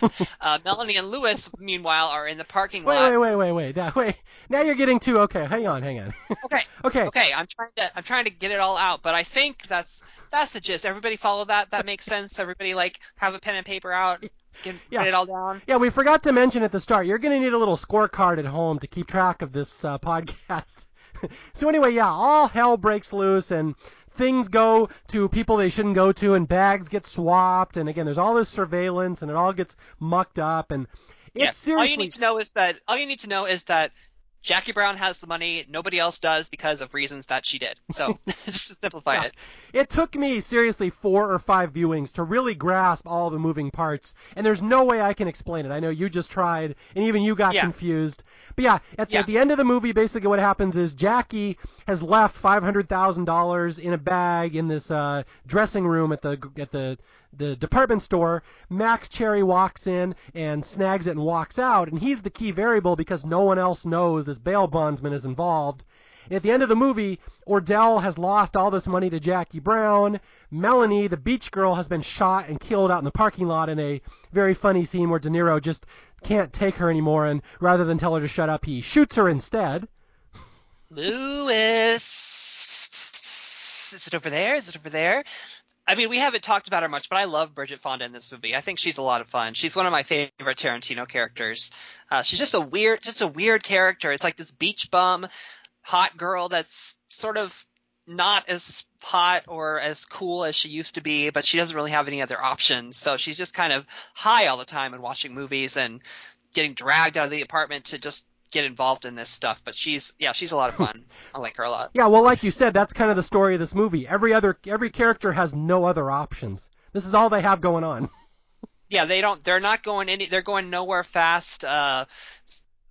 uh, Melanie and Lewis, meanwhile, are in the parking wait, lot. Wait, wait, wait, wait, now, wait. Now you're getting too okay. Hang on, hang on. okay. Okay. Okay. I'm trying to I'm trying to get it all out, but I think that's that's the gist. Everybody follow that. That makes sense. Everybody like have a pen and paper out. Get, yeah. It all down. Yeah, we forgot to mention at the start. You're going to need a little scorecard at home to keep track of this uh, podcast. so anyway, yeah, all hell breaks loose and things go to people they shouldn't go to, and bags get swapped, and again, there's all this surveillance, and it all gets mucked up, and it's yeah. seriously. All you need to know is that all you need to know is that Jackie Brown has the money, nobody else does because of reasons that she did. So just to simplify Yeah. it. It took me seriously four or five viewings to really grasp all the moving parts, and there's no way I can explain it. I know you just tried, and even you got Yeah. confused. But yeah, at the, Yeah. at the end of the movie, basically what happens is Jackie has left five hundred thousand dollars in a bag in this uh, dressing room at the at the the department store. Max Cherry walks in and snags it and walks out, and he's the key variable because no one else knows this bail bondsman is involved. And at the end of the movie, Ordell has lost all this money to Jackie Brown. Melanie, the beach girl, has been shot and killed out in the parking lot in a very funny scene where De Niro just can't take her anymore, and rather than tell her to shut up, he shoots her instead. Lewis. Is it over there? Is it over there? I mean, we haven't talked about her much, but I love Bridget Fonda in this movie. I think she's a lot of fun. She's one of my favorite Tarantino characters. Uh, she's just a weird, just a weird character. It's like this beach bum, hot girl that's sort of not as hot or as cool as she used to be, but she doesn't really have any other options. So she's just kind of high all the time and watching movies and getting dragged out of the apartment to just get involved in this stuff. But she's, yeah, she's a lot of fun. I like her a lot. Yeah, well, like you said, that's kind of the story of this movie. Every other every character has no other options. This is all they have going on. yeah, they don't. They're not going any. They're going nowhere fast. Uh,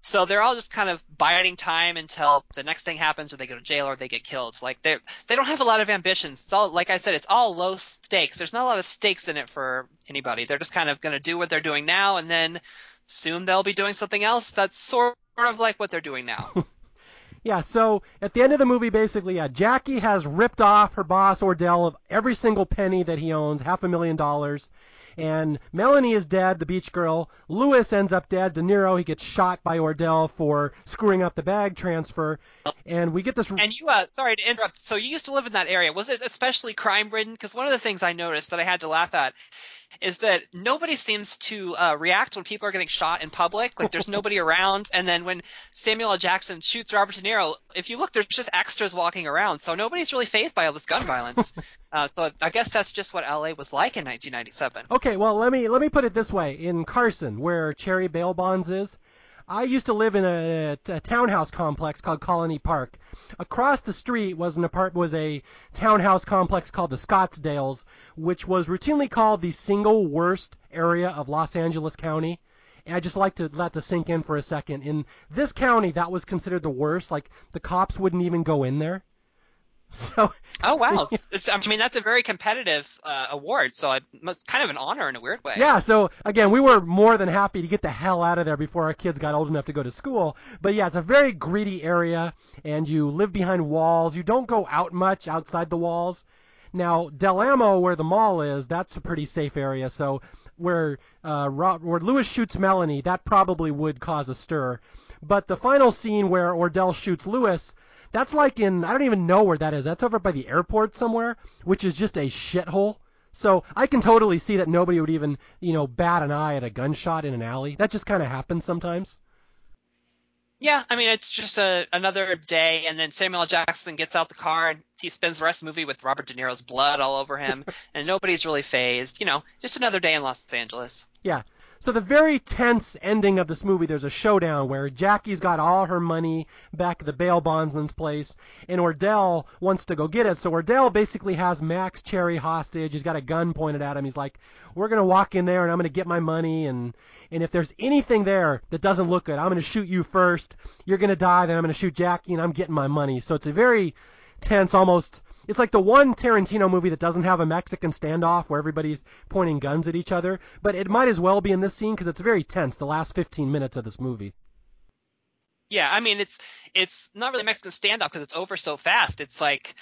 so they're all just kind of biding time until the next thing happens, or they go to jail, or they get killed. It's like they they don't have a lot of ambitions. It's all like I said. It's all low stakes. There's not a lot of stakes in it for anybody. They're just kind of going to do what they're doing now, and then soon they'll be doing something else that's sort of like what they're doing now. Yeah, so at the end of the movie, basically, yeah, Jackie has ripped off her boss Ordell of every single penny that he owns, half a million dollars. And Melanie is dead, the beach girl. Lewis ends up dead. De Niro, he gets shot by Ordell for screwing up the bag transfer. And we get this. And you, uh, sorry to interrupt. So you used to live in that area. Was it especially crime ridden? Because one of the things I noticed that I had to laugh at is that nobody seems to uh, react when people are getting shot in public. Like there's nobody around. And then when Samuel L. Jackson shoots Robert De Niro, if you look, there's just extras walking around. So nobody's really fazed by all this gun violence. uh, so I guess that's just what LA was like in 1997. Okay, well let me let me put it this way: in Carson, where Cherry Bail Bonds is, I used to live in a, a townhouse complex called Colony Park. Across the street was an apart was a townhouse complex called the Scottsdales, which was routinely called the single worst area of Los Angeles County. And I just like to let that sink in for a second. In this county, that was considered the worst. Like the cops wouldn't even go in there. So Oh wow! It's, I mean that's a very competitive uh, award, so it's kind of an honor in a weird way. Yeah, so again, we were more than happy to get the hell out of there before our kids got old enough to go to school. But yeah, it's a very greedy area, and you live behind walls. You don't go out much outside the walls. Now, Del Amo, where the mall is, that's a pretty safe area. So where uh, Ro- where Lewis shoots Melanie, that probably would cause a stir. But the final scene where Ordell shoots Lewis, that's like in I don't even know where that is. That's over by the airport somewhere, which is just a shithole. So I can totally see that nobody would even, you know, bat an eye at a gunshot in an alley. That just kind of happens sometimes. Yeah, I mean it's just a another day, and then Samuel Jackson gets out the car and he spends the rest of the movie with Robert De Niro's blood all over him, and nobody's really fazed. You know, just another day in Los Angeles. Yeah. So the very tense ending of this movie, there's a showdown where Jackie's got all her money back at the bail bondsman's place, and Ordell wants to go get it. So Ordell basically has Max Cherry hostage. He's got a gun pointed at him. He's like, "We're gonna walk in there, and I'm gonna get my money, and and if there's anything there that doesn't look good, I'm gonna shoot you first. You're gonna die, then I'm gonna shoot Jackie, and I'm getting my money." So it's a very tense, almost. It's like the one Tarantino movie that doesn't have a Mexican standoff where everybody's pointing guns at each other, but it might as well be in this scene because it's very tense. The last 15 minutes of this movie. Yeah, I mean it's it's not really a Mexican standoff because it's over so fast. It's like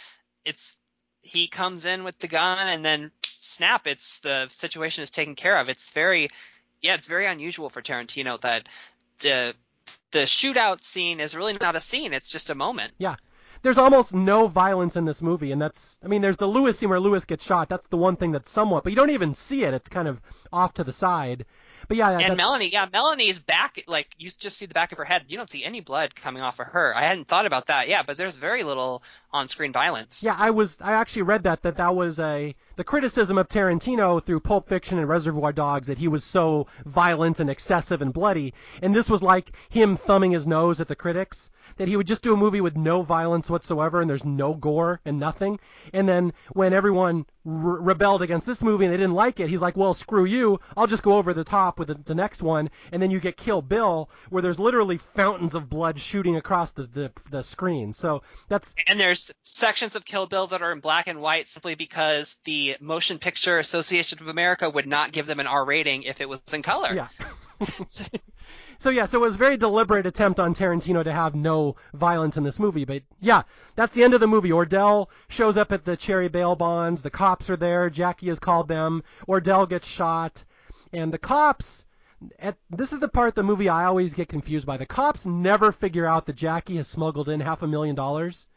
it's he comes in with the gun and then snap, it's the situation is taken care of. It's very yeah, it's very unusual for Tarantino that the the shootout scene is really not a scene. It's just a moment. Yeah. There's almost no violence in this movie, and that's, I mean, there's the Lewis scene where Lewis gets shot. That's the one thing that's somewhat, but you don't even see it. It's kind of off to the side. But yeah, And Melanie, yeah, Melanie's back. Like you just see the back of her head. You don't see any blood coming off of her. I hadn't thought about that. Yeah, but there's very little on-screen violence. Yeah, I was I actually read that that that was a the criticism of Tarantino through Pulp Fiction and Reservoir Dogs that he was so violent and excessive and bloody, and this was like him thumbing his nose at the critics. That he would just do a movie with no violence whatsoever and there's no gore and nothing. And then when everyone re- rebelled against this movie and they didn't like it, he's like, well, screw you. I'll just go over the top with the, the next one. And then you get Kill Bill, where there's literally fountains of blood shooting across the, the, the screen. So that's. And there's sections of Kill Bill that are in black and white simply because the Motion Picture Association of America would not give them an R rating if it was in color. Yeah. so yeah, so it was a very deliberate attempt on Tarantino to have no violence in this movie. But yeah, that's the end of the movie. Ordell shows up at the Cherry bail bonds. The cops are there. Jackie has called them. Ordell gets shot, and the cops. At, this is the part of the movie I always get confused by. The cops never figure out that Jackie has smuggled in half a million dollars.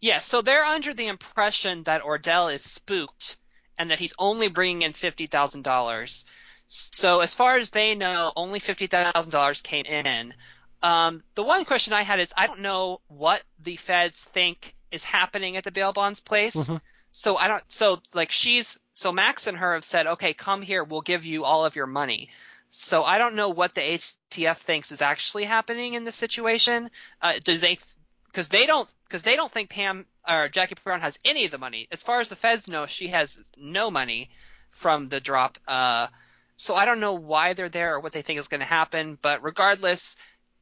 Yeah, so they're under the impression that Ordell is spooked and that he's only bringing in fifty thousand dollars. So as far as they know, only fifty thousand dollars came in. Um, the one question I had is I don't know what the feds think is happening at the bail bonds place. Mm-hmm. So I don't. So like she's so Max and her have said, okay, come here, we'll give you all of your money. So I don't know what the ATF thinks is actually happening in this situation. Uh, do they? Because they don't. Because they don't think Pam or Jackie Brown has any of the money. As far as the feds know, she has no money from the drop. Uh, so I don't know why they're there or what they think is going to happen. But regardless,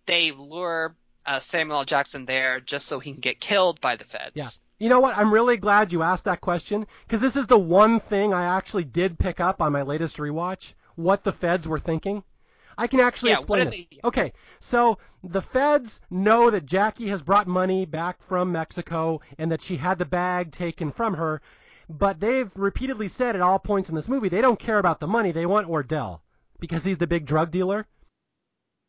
they lure uh, Samuel L. Jackson there just so he can get killed by the feds. Yeah. You know what? I'm really glad you asked that question because this is the one thing I actually did pick up on my latest rewatch what the feds were thinking. I can actually Yeah, explain this. they- Okay, so the feds know that Jackie has brought money back from Mexico and that she had the bag taken from her, but they've repeatedly said at all points in this movie they don't care about the money. They want Ordell because he's the big drug dealer.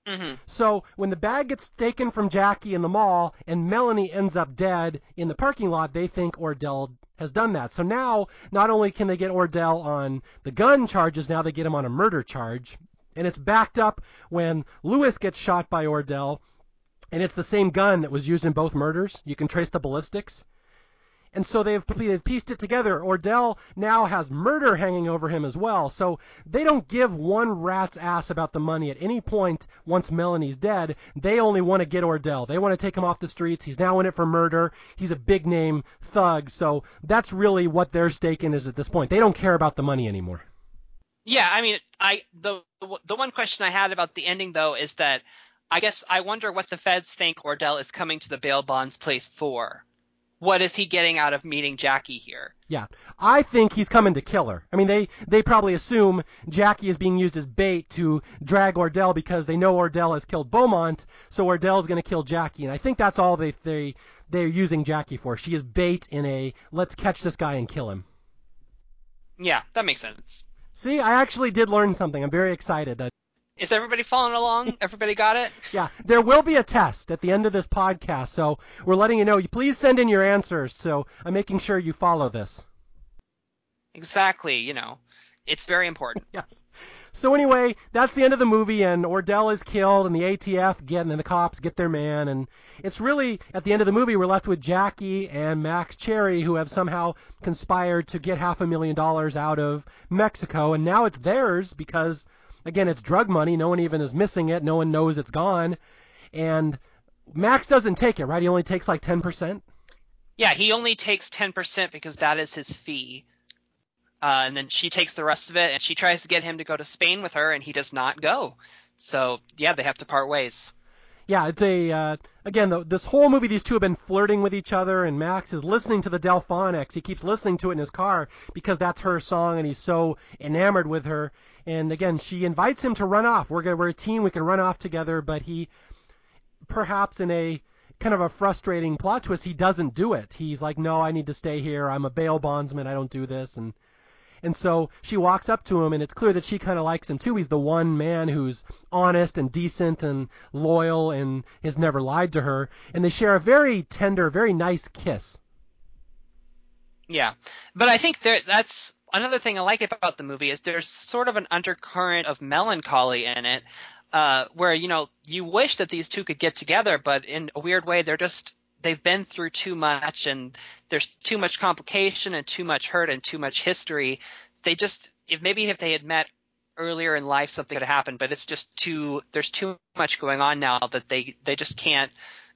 hmm So when the bag gets taken from Jackie in the mall and Melanie ends up dead in the parking lot, they think Ordell has done that. So now not only can they get Ordell on the gun charges, now they get him on a murder charge. And it's backed up when Louis gets shot by Ordell, and it's the same gun that was used in both murders. You can trace the ballistics. And so they've, they've pieced it together. Ordell now has murder hanging over him as well. So they don't give one rat's ass about the money at any point once Melanie's dead. They only want to get Ordell. They want to take him off the streets. He's now in it for murder. He's a big name thug. So that's really what their stake in is at this point. They don't care about the money anymore. Yeah, I mean, I the the one question I had about the ending though is that I guess I wonder what the feds think Ordell is coming to the bail bonds place for. What is he getting out of meeting Jackie here? Yeah, I think he's coming to kill her. I mean, they they probably assume Jackie is being used as bait to drag Ordell because they know Ordell has killed Beaumont, so Ordell's going to kill Jackie, and I think that's all they they they're using Jackie for. She is bait in a let's catch this guy and kill him. Yeah, that makes sense. See, I actually did learn something. I'm very excited. Is everybody following along? Everybody got it? yeah, there will be a test at the end of this podcast, so we're letting you know. You please send in your answers. So I'm making sure you follow this. Exactly, you know. It's very important. Yes. So anyway, that's the end of the movie, and Ordell is killed, and the ATF get, and the cops get their man, and it's really at the end of the movie we're left with Jackie and Max Cherry, who have somehow conspired to get half a million dollars out of Mexico, and now it's theirs because, again, it's drug money. No one even is missing it. No one knows it's gone, and Max doesn't take it, right? He only takes like ten percent. Yeah, he only takes 10% because that is his fee. Uh, and then she takes the rest of it, and she tries to get him to go to Spain with her, and he does not go. So, yeah, they have to part ways. Yeah, it's a uh, again the, this whole movie. These two have been flirting with each other, and Max is listening to the Delfonics. He keeps listening to it in his car because that's her song, and he's so enamored with her. And again, she invites him to run off. We're gonna, we're a team. We can run off together. But he, perhaps in a kind of a frustrating plot twist, he doesn't do it. He's like, no, I need to stay here. I'm a bail bondsman. I don't do this. And and so she walks up to him, and it's clear that she kind of likes him too. He's the one man who's honest and decent and loyal and has never lied to her. And they share a very tender, very nice kiss. Yeah, but I think there, that's another thing I like about the movie is there's sort of an undercurrent of melancholy in it, uh, where you know you wish that these two could get together, but in a weird way they're just they've been through too much and there's too much complication and too much hurt and too much history. They just if maybe if they had met earlier in life something could happen, but it's just too there's too much going on now that they they just can't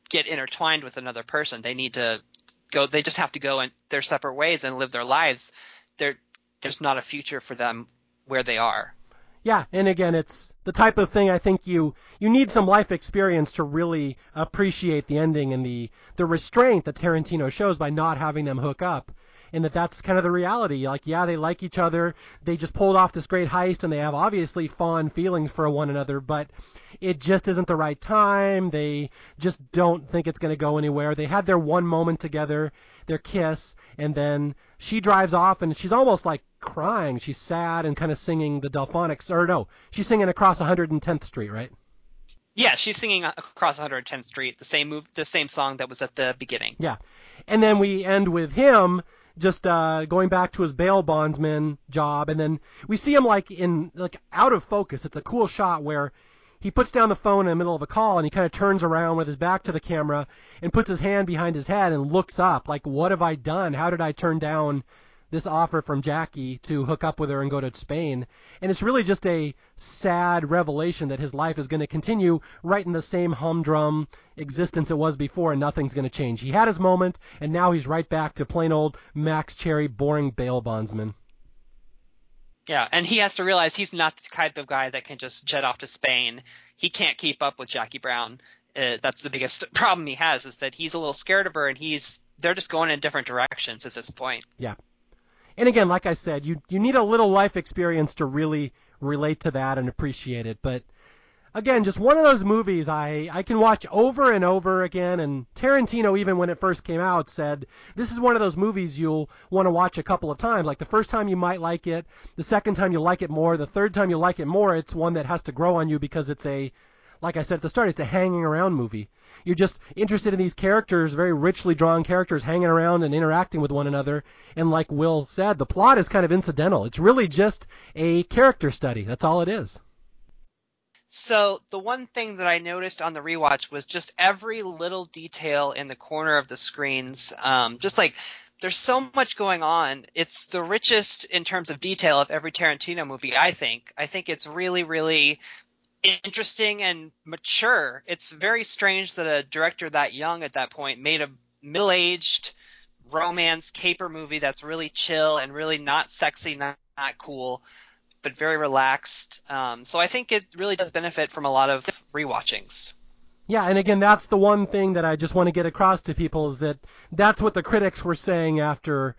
get intertwined with another person. They need to go. They just have to go in their separate ways and live their lives. There there's not a future for them where they are. Yeah, and again, it's the type of thing I think you you need some life experience to really appreciate the ending and the the restraint that Tarantino shows by not having them hook up. And that that's kind of the reality. Like, yeah, they like each other. They just pulled off this great heist and they have obviously fond feelings for one another, but it just isn't the right time. They just don't think it's going to go anywhere. They had their one moment together, their kiss, and then she drives off and she's almost like crying. She's sad and kind of singing the Delfonics, or no, she's singing across 110th Street, right? Yeah, she's singing across 110th Street, the same move, the same song that was at the beginning. Yeah, and then we end with him just uh, going back to his bail bondsman job, and then we see him like in like out of focus. It's a cool shot where he puts down the phone in the middle of a call and he kind of turns around with his back to the camera and puts his hand behind his head and looks up like, what have I done? How did I turn down this offer from Jackie to hook up with her and go to Spain. And it's really just a sad revelation that his life is going to continue right in the same humdrum existence it was before and nothing's going to change. He had his moment and now he's right back to plain old Max Cherry boring bail bondsman. Yeah, and he has to realize he's not the type of guy that can just jet off to Spain. He can't keep up with Jackie Brown. Uh, that's the biggest problem he has is that he's a little scared of her and he's they're just going in different directions at this point. Yeah. And again, like I said, you you need a little life experience to really relate to that and appreciate it. But again, just one of those movies I I can watch over and over again. And Tarantino, even when it first came out, said this is one of those movies you'll want to watch a couple of times. Like the first time you might like it, the second time you like it more, the third time you like it more. It's one that has to grow on you because it's a like I said at the start, it's a hanging around movie. You're just interested in these characters, very richly drawn characters, hanging around and interacting with one another. And like Will said, the plot is kind of incidental. It's really just a character study. That's all it is. So the one thing that I noticed on the rewatch was just every little detail in the corner of the screens. Um, just like there's so much going on. It's the richest in terms of detail of every Tarantino movie. I think. I think it's really, really interesting and mature. It's very strange that a director that young at that point made a middle-aged romance caper movie that's really chill and really not sexy, not, not cool, but very relaxed. Um, so I think it really does benefit from a lot of rewatchings. Yeah, and again, that's the one thing that I just want to get across to people is that that's what the critics were saying after,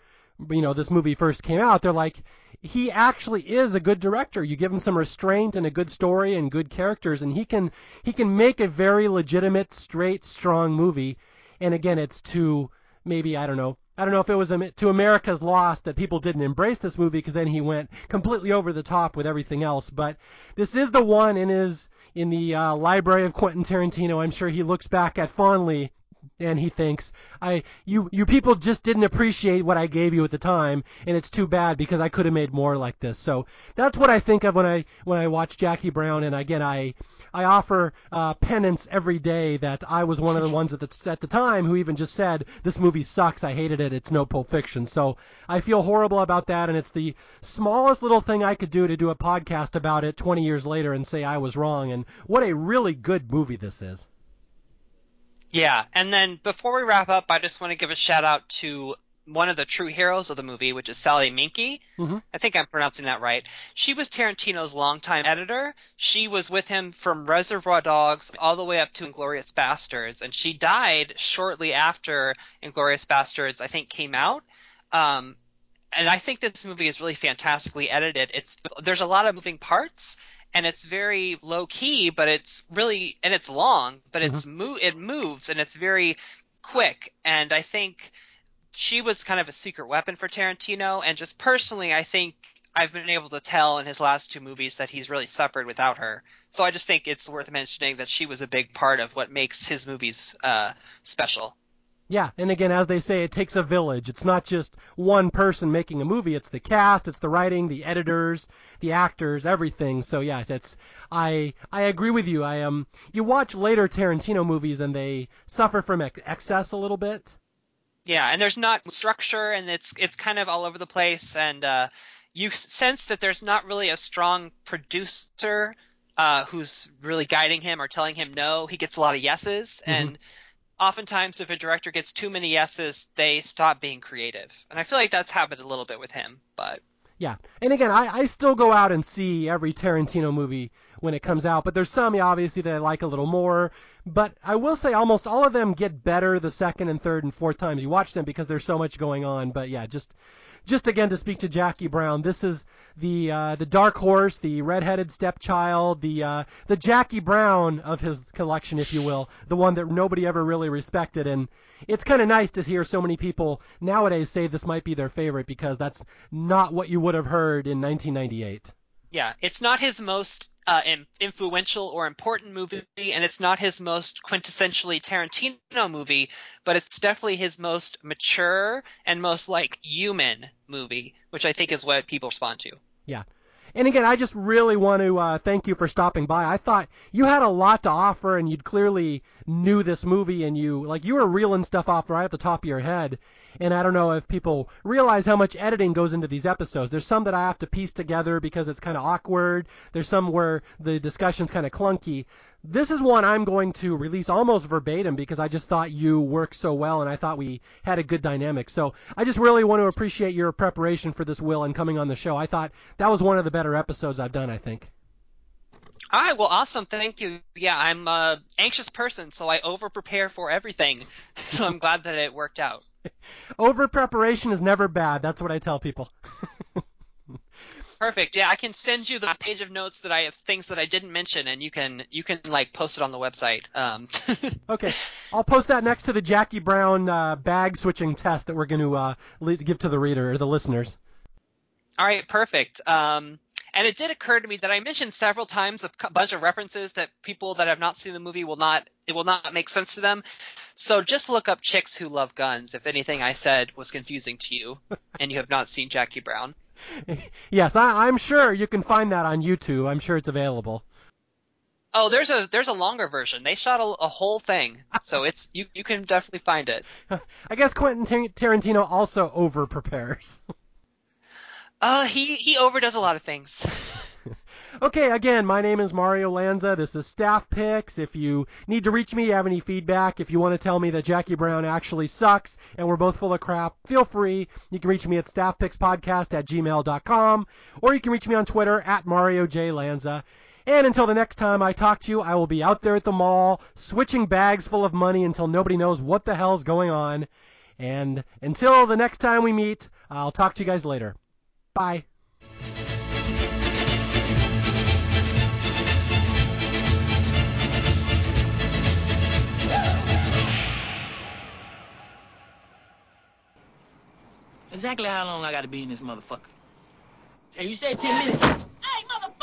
you know, this movie first came out. They're like, he actually is a good director. You give him some restraint and a good story and good characters, and he can he can make a very legitimate, straight, strong movie. And again, it's to maybe I don't know. I don't know if it was to America's loss that people didn't embrace this movie because then he went completely over the top with everything else. But this is the one in his in the uh, library of Quentin Tarantino. I'm sure he looks back at fondly and he thinks I you you people just didn't appreciate what I gave you at the time and it's too bad because I could have made more like this. So that's what I think of when I when I watch Jackie Brown and again I I offer uh, penance every day that I was one of the ones at the at the time who even just said this movie sucks. I hated it. It's no Pulp Fiction. So I feel horrible about that and it's the smallest little thing I could do to do a podcast about it 20 years later and say I was wrong and what a really good movie this is. Yeah, and then before we wrap up, I just want to give a shout out to one of the true heroes of the movie, which is Sally Menke. Mm-hmm. I think I'm pronouncing that right. She was Tarantino's longtime editor. She was with him from Reservoir Dogs all the way up to Inglourious Basterds, and she died shortly after Inglourious Basterds, I think, came out. Um, and I think this movie is really fantastically edited. It's there's a lot of moving parts, and it's very low key, but it's really and it's long, but it's mm-hmm. mo- it moves and it's very quick. And I think she was kind of a secret weapon for Tarantino. And just personally, I think I've been able to tell in his last two movies that he's really suffered without her. So I just think it's worth mentioning that she was a big part of what makes his movies uh, special. Yeah, and again, as they say, it takes a village. It's not just one person making a movie. It's the cast, it's the writing, the editors, the actors, everything. So yeah, it's I I agree with you. I um you watch later Tarantino movies and they suffer from excess a little bit. Yeah, and there's not structure, and it's it's kind of all over the place, and uh, you sense that there's not really a strong producer uh, who's really guiding him or telling him no. He gets a lot of yeses, mm-hmm. and oftentimes if a director gets too many yeses, they stop being creative. And I feel like that's happened a little bit with him, but. Yeah, and again, I, I still go out and see every Tarantino movie when it comes out, but there's some obviously that I like a little more. But I will say almost all of them get better the second and third and fourth times you watch them because there's so much going on. But yeah, just just again to speak to Jackie Brown, this is the uh, the dark horse, the redheaded stepchild, the uh, the Jackie Brown of his collection, if you will, the one that nobody ever really respected, and it's kind of nice to hear so many people nowadays say this might be their favorite because that's not what you would have heard in 1998. Yeah, it's not his most uh, influential or important movie, and it's not his most quintessentially Tarantino movie, but it's definitely his most mature and most like human movie, which I think is what people respond to. Yeah. And again, I just really want to uh, thank you for stopping by. I thought you had a lot to offer, and you'd clearly knew this movie, and you like you were reeling stuff off right at the top of your head. And I don't know if people realize how much editing goes into these episodes. There's some that I have to piece together because it's kind of awkward. There's some where the discussion's kind of clunky. This is one I'm going to release almost verbatim because I just thought you worked so well and I thought we had a good dynamic. So I just really want to appreciate your preparation for this, Will, and coming on the show. I thought that was one of the better episodes I've done, I think. All right, well, awesome. Thank you. Yeah, I'm a anxious person, so I over prepare for everything. So I'm glad that it worked out. over preparation is never bad. That's what I tell people. Perfect. Yeah, I can send you the page of notes that I have things that I didn't mention, and you can you can like post it on the website. Um. okay, I'll post that next to the Jackie Brown uh, bag switching test that we're going to uh, give to the reader or the listeners. All right, perfect. Um, and it did occur to me that I mentioned several times a bunch of references that people that have not seen the movie will not it will not make sense to them. So just look up chicks who love guns if anything I said was confusing to you and you have not seen Jackie Brown. Yes, I, I'm sure you can find that on YouTube. I'm sure it's available. Oh, there's a there's a longer version. They shot a, a whole thing, so it's you you can definitely find it. I guess Quentin Tarantino also over prepares. Uh, he he overdoes a lot of things. okay, again, my name is Mario Lanza. This is Staff Picks. If you need to reach me, have any feedback, if you want to tell me that Jackie Brown actually sucks and we're both full of crap, feel free. You can reach me at staffpickspodcast at gmail.com or you can reach me on Twitter at Mario J. Lanza. And until the next time I talk to you, I will be out there at the mall switching bags full of money until nobody knows what the hell's going on. And until the next time we meet, I'll talk to you guys later. Bye. Exactly how long I gotta be in this motherfucker? Hey, you said 10 minutes. Hey, motherfucker!